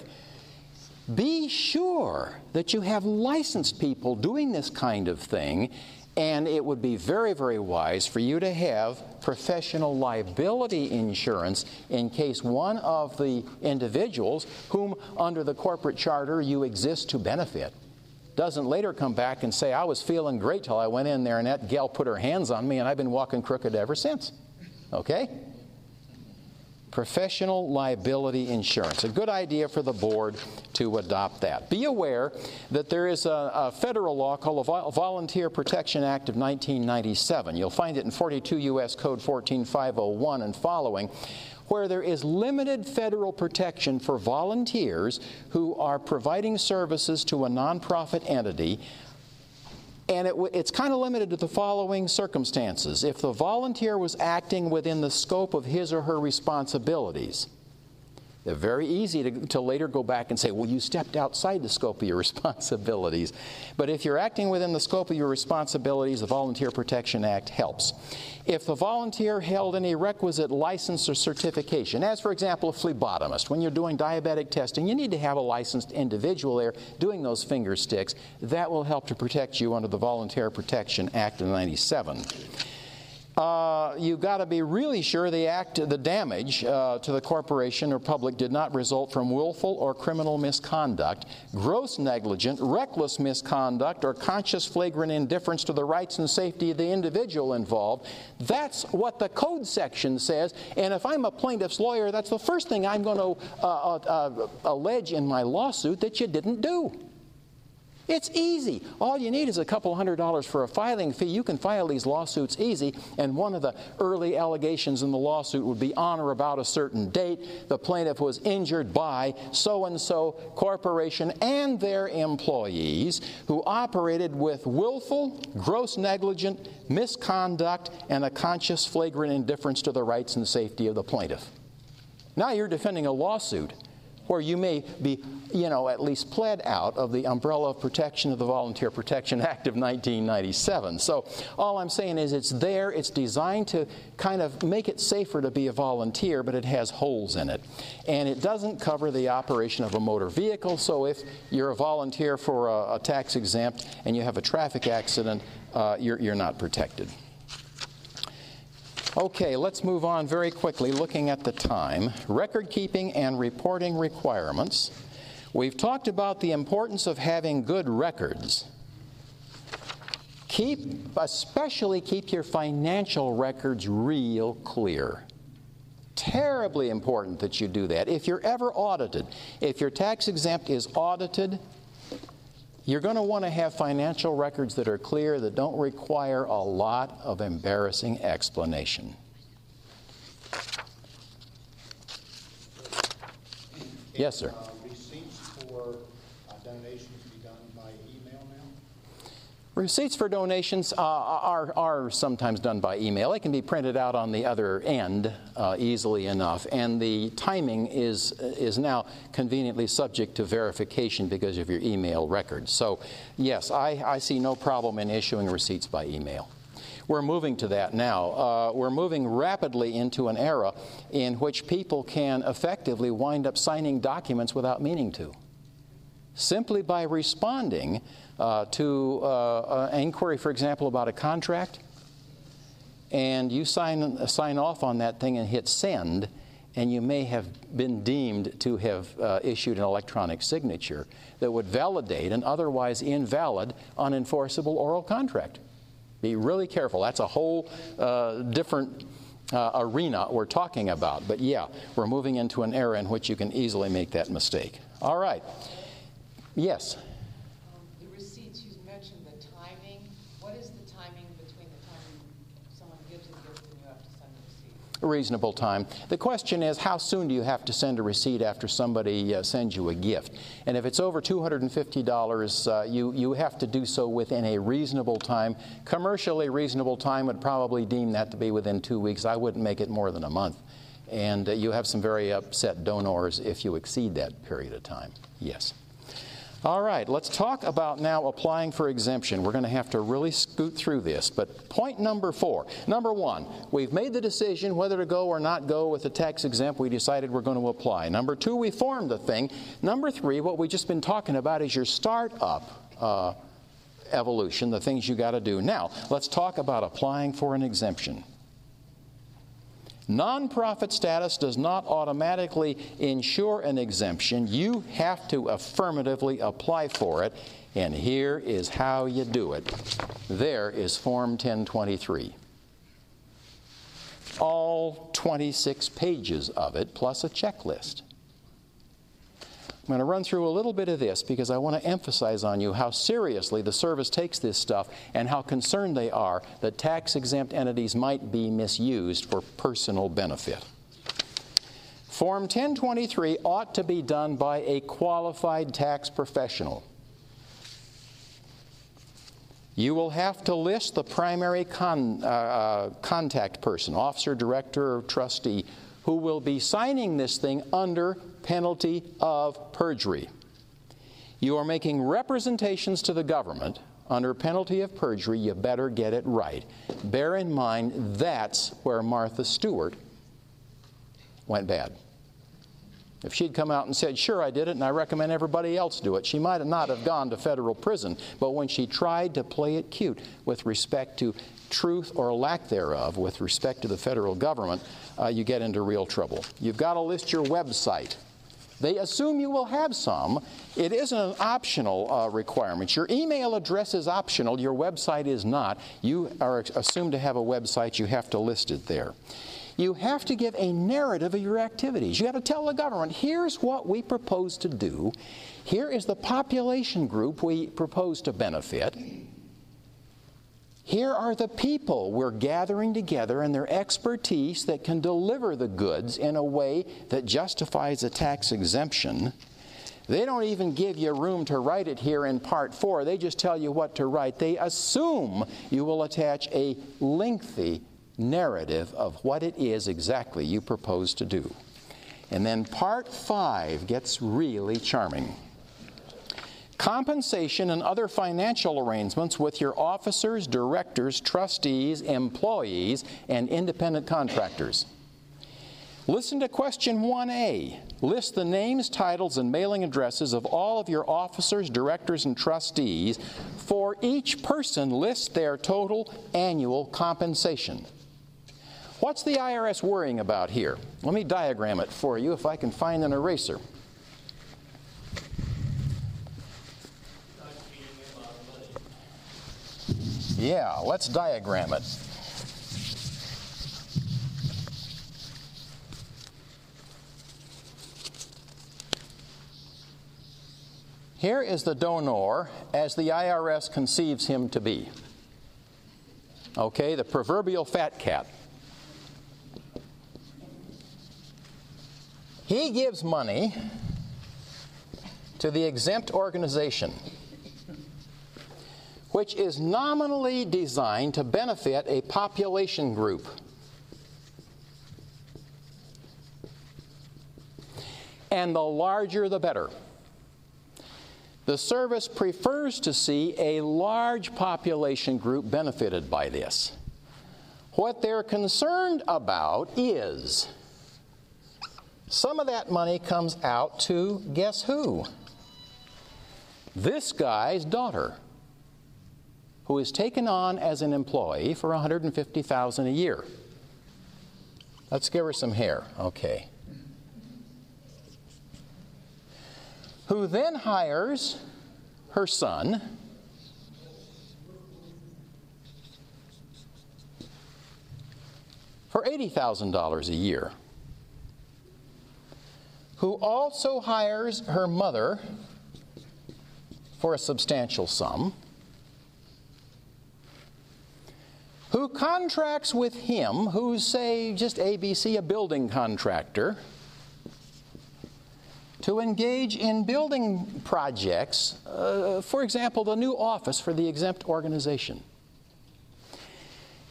Be sure that you have licensed people doing this kind of thing And it would be very, very wise for you to have professional liability insurance in case one of the individuals, whom under the corporate charter you exist to benefit, doesn't later come back and say, I was feeling great till I went in there and that gal put her hands on me and I've been walking crooked ever since. Okay? Professional liability insurance. A good idea for the board to adopt that. Be aware that there is a, a federal law called the Volunteer Protection Act of 1997. You'll find it in 42 U.S. Code 14501 and following where there is limited federal protection for volunteers who are providing services to a nonprofit entity and it, it's kind of limited to the following circumstances. If the volunteer was acting within the scope of his or her responsibilities, they're very easy to, to, later go back and say, well, you stepped outside the scope of your responsibilities. But if you're acting within the scope of your responsibilities, the Volunteer Protection Act helps. If the volunteer held any requisite license or certification, as for example, a phlebotomist, when you're doing diabetic testing, you need to have a licensed individual there doing those finger sticks. That will help to protect you under the Volunteer Protection Act of 97 uh, you've got to be really sure the act, the damage uh, to the corporation or public did not result from willful or criminal misconduct, gross negligent, reckless misconduct, or conscious flagrant indifference to the rights and safety of the individual involved. That's what the code section says. And if I'm a plaintiff's lawyer, that's the first thing I'm going to uh, uh, uh, allege in my lawsuit that you didn't do. It's easy. All you need is a couple hundred dollars for a filing fee. You can file these lawsuits easy, and one of the early allegations in the lawsuit would be on or about a certain date. The plaintiff was injured by so and so corporation and their employees who operated with willful, gross negligent misconduct and a conscious flagrant indifference to the rights and safety of the plaintiff. Now you're defending a lawsuit where you may be, you know, at least pled out of the umbrella of protection of the Volunteer Protection Act of 1997. So all I'm saying is it's there, it's designed to kind of make it safer to be a volunteer, but it has holes in it. And it doesn't cover the operation of a motor vehicle, so if you're a volunteer for a, a tax exempt and you have a traffic accident, uh, you're, you're not protected. Okay, let's move on very quickly looking at the time. Record keeping and reporting requirements. We've talked about the importance of having good records. Keep, especially keep your financial records real clear. Terribly important that you do that. If you're ever audited, if your tax exempt is audited, you're going to want to have financial records that are clear, that don't require a lot of embarrassing explanation. Yes, sir. Uh, receipts for uh, donations be done by email now? Receipts for donations uh, are, are sometimes done by email. They can be printed out on the other end uh, easily enough, and the timing is, is now conveniently subject to verification because of your email record. So, yes, I, I see no problem in issuing receipts by email. We're moving to that now. Uh, we're moving rapidly into an era in which people can effectively wind up signing documents without meaning to. Simply by responding uh, to uh, an inquiry, for example, about a contract, and you sign, sign off on that thing and hit send, and you may have been deemed to have uh, issued an electronic signature that would validate an otherwise invalid, unenforceable oral contract. Be really careful. That's a whole uh, different uh, arena we're talking about. But yeah, we're moving into an era in which you can easily make that mistake. All right. Yes. Reasonable time. The question is, how soon do you have to send a receipt after somebody uh, sends you a gift? And if it's over $250, uh, you, you have to do so within a reasonable time. Commercially reasonable time would probably deem that to be within two weeks. I wouldn't make it more than a month. And uh, you have some very upset donors if you exceed that period of time. Yes. All right, let's talk about now applying for exemption. We're going to have to really scoot through this. But point number four number one, we've made the decision whether to go or not go with the tax exempt. We decided we're going to apply. Number two, we formed the thing. Number three, what we've just been talking about is your startup. Uh, evolution, the things you got to do. Now, let's talk about applying for an exemption. Nonprofit status does not automatically ensure an exemption. You have to affirmatively apply for it, and here is how you do it. There is Form 1023. All 26 pages of it, plus a checklist. I'm going to run through a little bit of this because I want to emphasize on you how seriously the service takes this stuff and how concerned they are that tax exempt entities might be misused for personal benefit. Form 1023 ought to be done by a qualified tax professional. You will have to list the primary con, uh, uh, contact person, officer, director, or trustee, who will be signing this thing under penalty of perjury. You are making representations to the government under penalty of perjury, you better get it right. Bear in mind that's where Martha Stewart went bad. If she'd come out and said, Sure, I did it, and I recommend everybody else do it, she might not have gone to federal prison. But when she tried to play it cute with respect to truth or lack thereof, with respect to the federal government, uh, you get into real trouble. You've got to list your website. They assume you will have some. It isn't an optional uh, requirement. Your email address is optional, your website is not. You are assumed to have a website, you have to list it there. You have to give a narrative of your activities. You have to tell the government here's what we propose to do, here is the population group we propose to benefit. Here are the people we're gathering together and their expertise that can deliver the goods in a way that justifies a tax exemption. They don't even give you room to write it here in part four. They just tell you what to write. They assume you will attach a lengthy narrative of what it is exactly you propose to do. And then part five gets really charming compensation and other financial arrangements with your officers, directors, trustees, employees, and independent contractors. Listen to question 1A. List the names, titles, and mailing addresses of all of your officers, directors, and trustees. For each person, list their total annual compensation. What's the IRS worrying about here? Let me diagram it for you if I can find an eraser. Yeah, let's diagram it. Here is the donor as the IRS conceives him to be. Okay, the proverbial fat cat. He gives money to the exempt organization which is nominally designed to benefit a population group. And the larger, the better. The service prefers to see a large population group benefited by this. What they're concerned about is some of that money comes out to guess who? This guy's daughter who is taken on as an employee for 150,000 a year. Let's give her some hair. Okay. Who then hires her son for $80,000 a year. Who also hires her mother for a substantial sum who contracts with him, who's, say, just ABC, a building contractor, to engage in building projects, uh, for example, the new office for the exempt organization.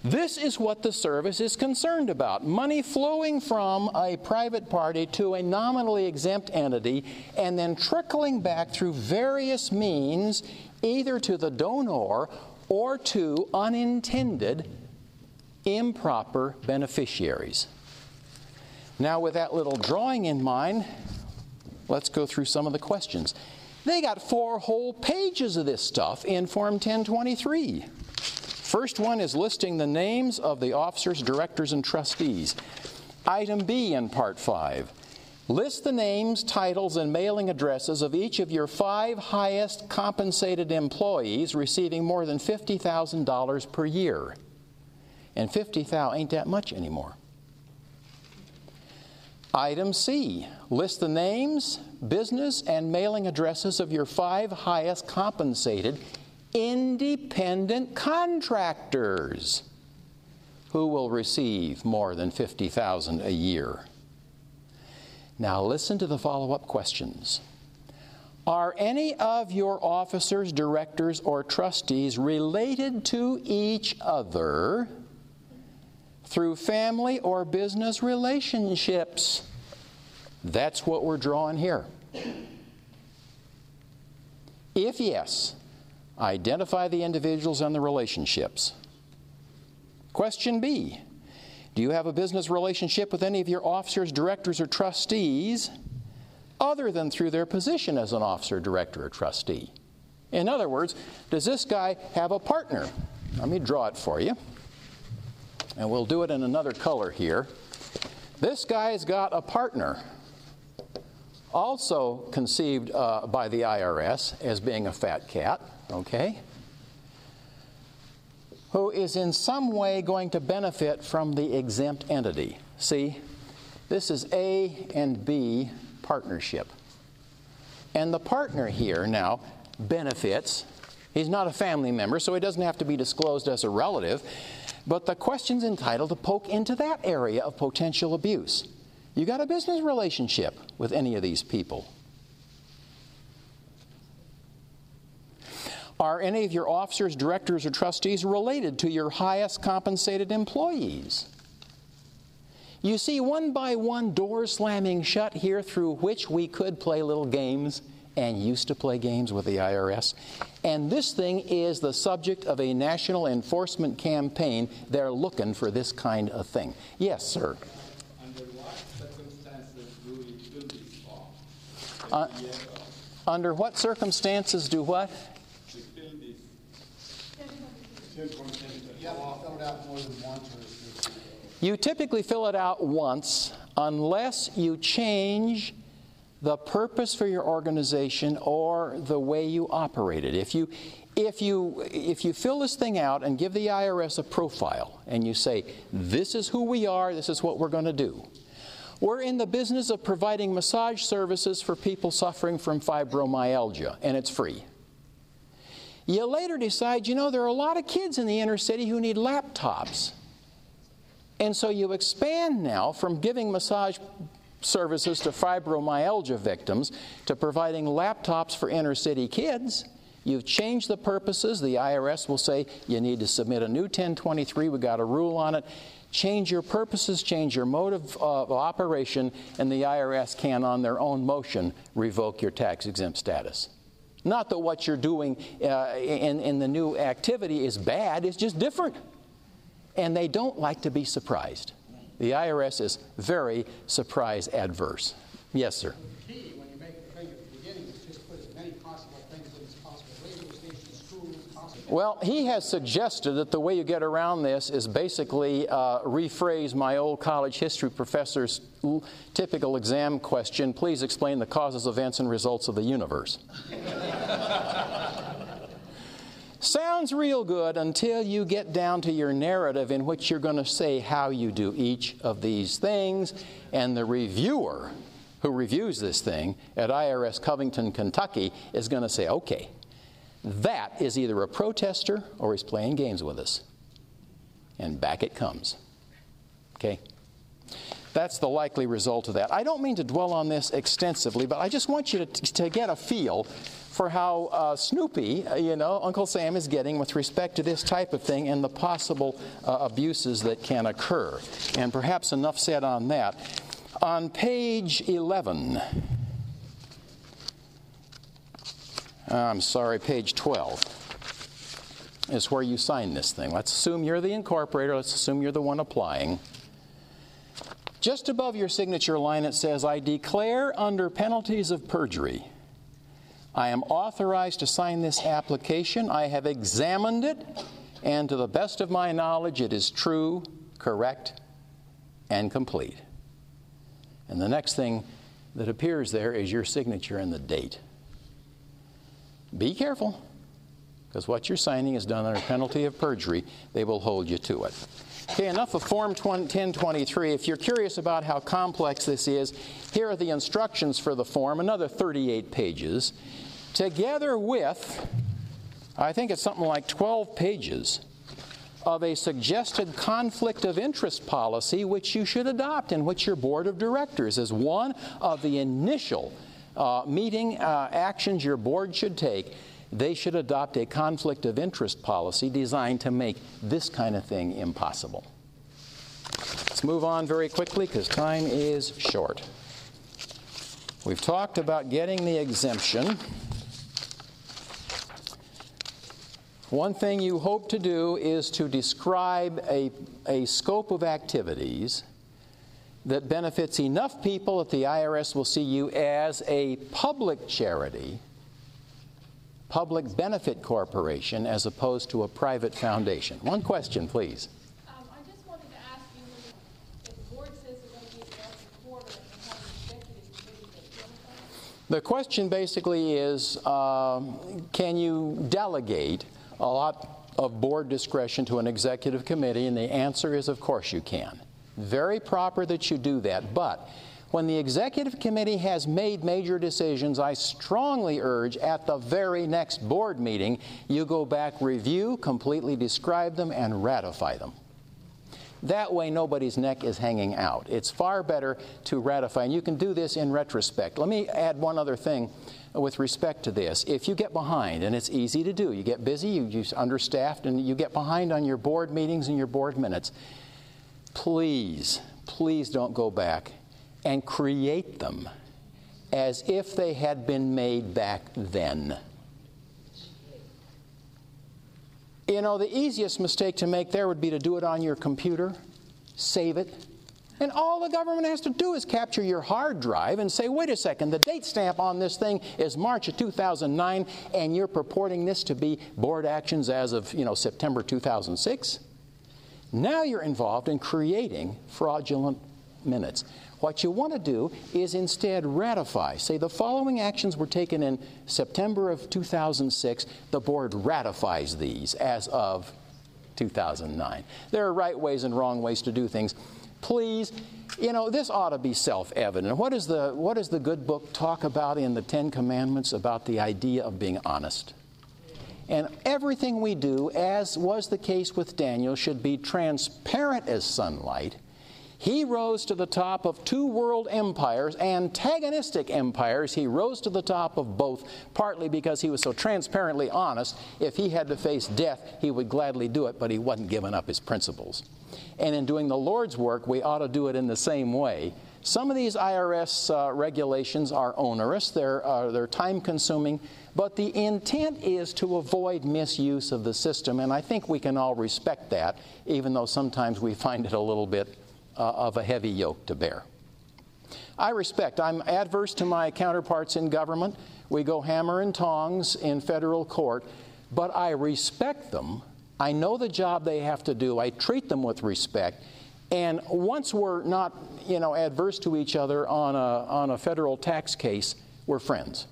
This is what the service is concerned about money flowing from a private party to a nominally exempt entity and then trickling back through various means either to the donor or to unintended improper beneficiaries. Now, with that little drawing in mind, let's go through some of the questions. They got four whole pages of this stuff in Form 1023. First one is listing the names of the officers, directors, and trustees. Item B in Part 5 list the names, titles, and mailing addresses of each of your five highest compensated employees receiving more than $50,000 per year. And 50,000 ain't that much anymore. Item C list the names, business, and mailing addresses of your five highest compensated independent contractors who will receive more than 50,000 a year. Now listen to the follow-up questions. Are any of your officers, directors, or trustees related to each other through family or business relationships? That's what we're drawing here. If yes, Identify the individuals and the relationships. Question B Do you have a business relationship with any of your officers, directors, or trustees other than through their position as an officer, director, or trustee? In other words, does this guy have a partner? Let me draw it for you. And we'll do it in another color here. This guy's got a partner also conceived uh, by the IRS as being a fat cat, okay, who is in some way going to benefit from the exempt entity. See, this is A and B partnership. And the partner here now benefits. He's not a family member, so he doesn't have to be disclosed as a relative. But the question's entitled to poke into that area of potential abuse. You got a business relationship with any of these people. Are any of your officers, directors, or trustees related to your highest compensated employees? You see, one by one, doors slamming shut here through which we could play little games and used to play games with the IRS. And this thing is the subject of a national enforcement campaign. They're looking for this kind of thing. Yes, sir. Uh, under what circumstances do what? You typically fill it out once unless you change the purpose for your organization or the way you operate it. If you if you if you fill this thing out and give the IRS a profile and you say this is who we are, this is what we're going to do. We're in the business of providing massage services for people suffering from fibromyalgia, and it's free. You later decide, you know, there are a lot of kids in the inner city who need laptops. And so you expand now from giving massage services to fibromyalgia victims to providing laptops for inner city kids. You've changed the purposes. The IRS will say you need to submit a new 1023. We got a rule on it change your purposes, change your mode of, uh, of operation, and the IRS can, on their own motion, revoke your tax exempt status. Not that what you're doing uh, in, in the new activity is bad, it's just different. And they don't like to be surprised. The IRS is very surprise adverse. Yes, sir. Well, he has suggested that the way you get around this is basically uh, rephrase my old college history professor's typical exam question please explain the causes, events, and results of the universe. Sounds real good until you get down to your narrative in which you're going to say how you do each of these things, and the reviewer who reviews this thing at IRS Covington, Kentucky, is going to say, okay, that is either a protester or he's playing games with us. And back it comes. Okay? That's the likely result of that. I don't mean to dwell on this extensively, but I just want you to, to get a feel for how uh, Snoopy, uh, you know, Uncle Sam is getting with respect to this type of thing and the possible uh, abuses that can occur. And perhaps enough said on that. On page 11, I'm sorry, page 12 is where you sign this thing. Let's assume you're the incorporator, let's assume you're the one applying. Just above your signature line, it says, I declare under penalties of perjury I am authorized to sign this application. I have examined it, and to the best of my knowledge, it is true, correct, and complete. And the next thing that appears there is your signature and the date. Be careful, because what you're signing is done under penalty of perjury. They will hold you to it. Okay, enough of Form 1023. If you're curious about how complex this is, here are the instructions for the form, another 38 pages, together with, I think it's something like 12 pages of a suggested conflict of interest policy which you should adopt and which your board of directors is one of the initial uh, meeting uh, actions your board should take they should adopt a conflict of interest policy designed to make this kind of thing impossible. Let's move on very quickly because time is short. We've talked about getting the exemption. One thing you hope to do is to describe a, a scope of activities that benefits enough people that the IRS will see you as a public charity public benefit corporation as opposed to a private foundation. One question, please. Um, I just wanted to ask you if the board says they're going to be at the quarter and have an executive committee that The question basically is um, can you delegate a lot of board discretion to an executive committee? And the answer is, of course, you can. Very proper that you do that. But when the executive committee has made major decisions, I strongly urge at the very next board meeting, you go back, review, completely describe them, and ratify them. That way, nobody's neck is hanging out. It's far better to ratify, and you can do this in retrospect. Let me add one other thing with respect to this. If you get behind, and it's easy to do, you get busy, you, you're understaffed, and you get behind on your board meetings and your board minutes, please, please don't go back and create them as if they had been made back then. You know, the easiest mistake to make there would be to do it on your computer, save it, and all the government has to do is capture your hard drive and say, wait a second, the date stamp on this thing is March of 2009, and you're purporting this to be board actions as of, you know, September 2006. Now you're involved in creating fraudulent minutes. What you want to do is instead ratify. Say the following actions were taken in September of 2006. The board ratifies these as of 2009. There are right ways and wrong ways to do things. Please, you know, this ought to be self evident. What, is the, what does the good book talk about in the Ten Commandments about the idea of being honest? And everything we do, as was the case with Daniel, should be transparent as sunlight he rose to the top of two world empires, antagonistic empires. He rose to the top of both, partly because he was so transparently honest. If he had to face death, he would gladly do it, but he wasn't giving up his principles. And in doing the Lord's work, we ought to do it in the same way. Some of these IRS uh, regulations are onerous, they're, uh, they're time consuming, but the intent is to avoid misuse of the system, and I think we can all respect that, even though sometimes we find it a little bit uh, of a heavy yoke to bear. I respect, I'm adverse to my counterparts in government. We go hammer and tongs in federal court, but I respect them. I know the job they have to do. I treat them with respect. And once we're not, you know, adverse to each other on a, on a federal tax case, we're friends.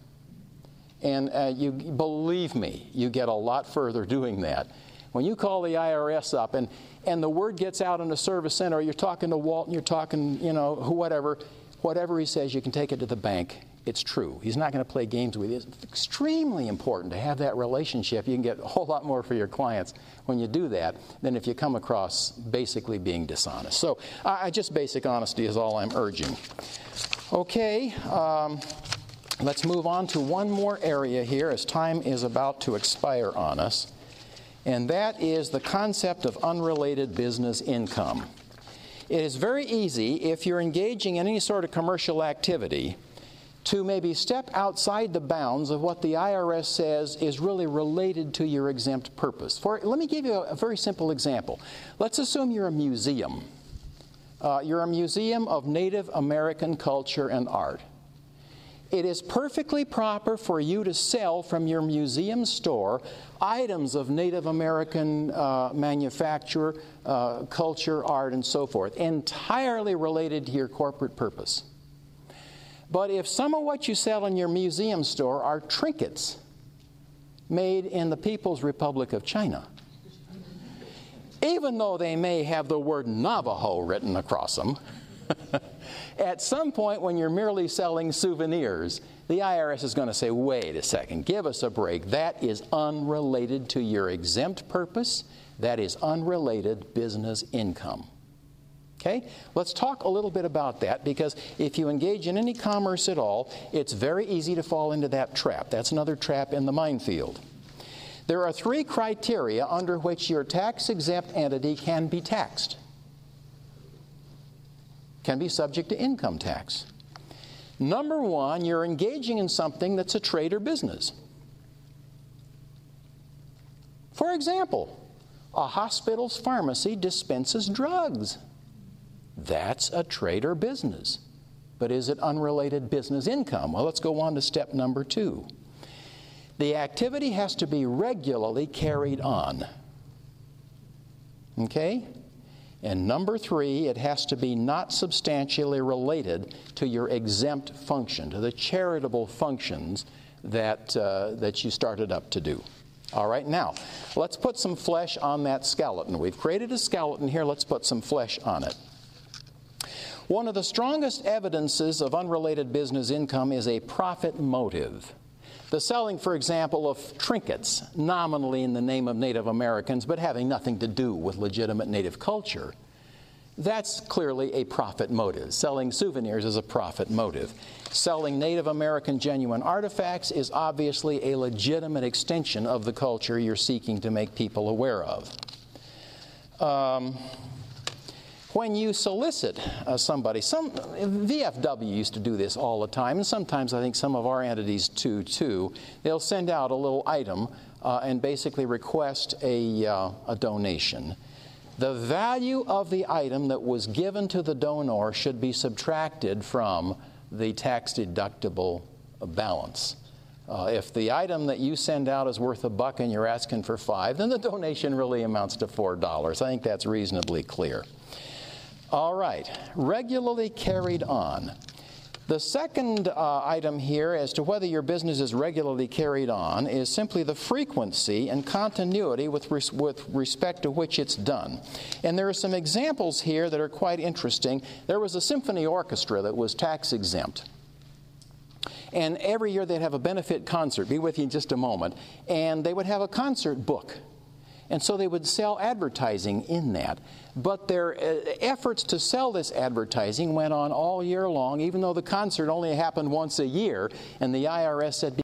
And uh, you believe me, you get a lot further doing that. When you call the IRS up, and and the word gets out in the service center, you're talking to Walton, you're talking, you know, whatever, whatever he says, you can take it to the bank. It's true. He's not going to play games with you. It's extremely important to have that relationship. You can get a whole lot more for your clients when you do that than if you come across basically being dishonest. So, I, just basic honesty is all I'm urging. Okay, um, let's move on to one more area here as time is about to expire on us and that is the concept of unrelated business income. It is very easy, if you're engaging in any sort of commercial activity, to maybe step outside the bounds of what the IRS says is really related to your exempt purpose. For, let me give you a, very simple example. Let's assume you're a museum. Uh, you're a museum of Native American culture and art. It is perfectly proper for you to sell from your museum store items of Native American uh, manufacture, uh, culture, art, and so forth, entirely related to your corporate purpose. But if some of what you sell in your museum store are trinkets made in the People's Republic of China, even though they may have the word Navajo written across them, at some point when you're merely selling souvenirs, the IRS is going to say, wait a second, give us a break. That is unrelated to your exempt purpose, that is unrelated business income. Okay? Let's talk a little bit about that because if you engage in any commerce at all, it's very easy to fall into that trap. That's another trap in the minefield. There are three criteria under which your tax exempt entity can be taxed, can be subject to income tax. Number one, you're engaging in something that's a trade or business. For example, a hospital's pharmacy dispenses drugs. That's a trade or business. But is it unrelated business income? Well, let's go on to step number two. The activity has to be regularly carried on. Okay? And number three, it has to be not substantially related to your exempt function, to the charitable functions that, uh, that you started up to do. All right, now, let's put some flesh on that skeleton. We've created a skeleton here, let's put some flesh on it. One of the strongest evidences of unrelated business income is a profit motive. The selling, for example, of trinkets, nominally in the name of Native Americans, but having nothing to do with legitimate Native culture, that's clearly a profit motive. Selling souvenirs is a profit motive. Selling Native American genuine artifacts is obviously a legitimate extension of the culture you're seeking to make people aware of. Um, when you solicit uh, somebody, some VFW used to do this all the time, and sometimes I think some of our entities too. Too, they'll send out a little item uh, and basically request a, uh, a donation. The value of the item that was given to the donor should be subtracted from the tax deductible balance. Uh, if the item that you send out is worth a buck and you're asking for five, then the donation really amounts to four dollars. I think that's reasonably clear. All right, regularly carried on. The second uh, item here as to whether your business is regularly carried on is simply the frequency and continuity with, res- with respect to which it's done. And there are some examples here that are quite interesting. There was a symphony orchestra that was tax exempt. And every year they'd have a benefit concert, be with you in just a moment, and they would have a concert book. And so they would sell advertising in that. But their uh, efforts to sell this advertising went on all year long, even though the concert only happened once a year. And the IRS said,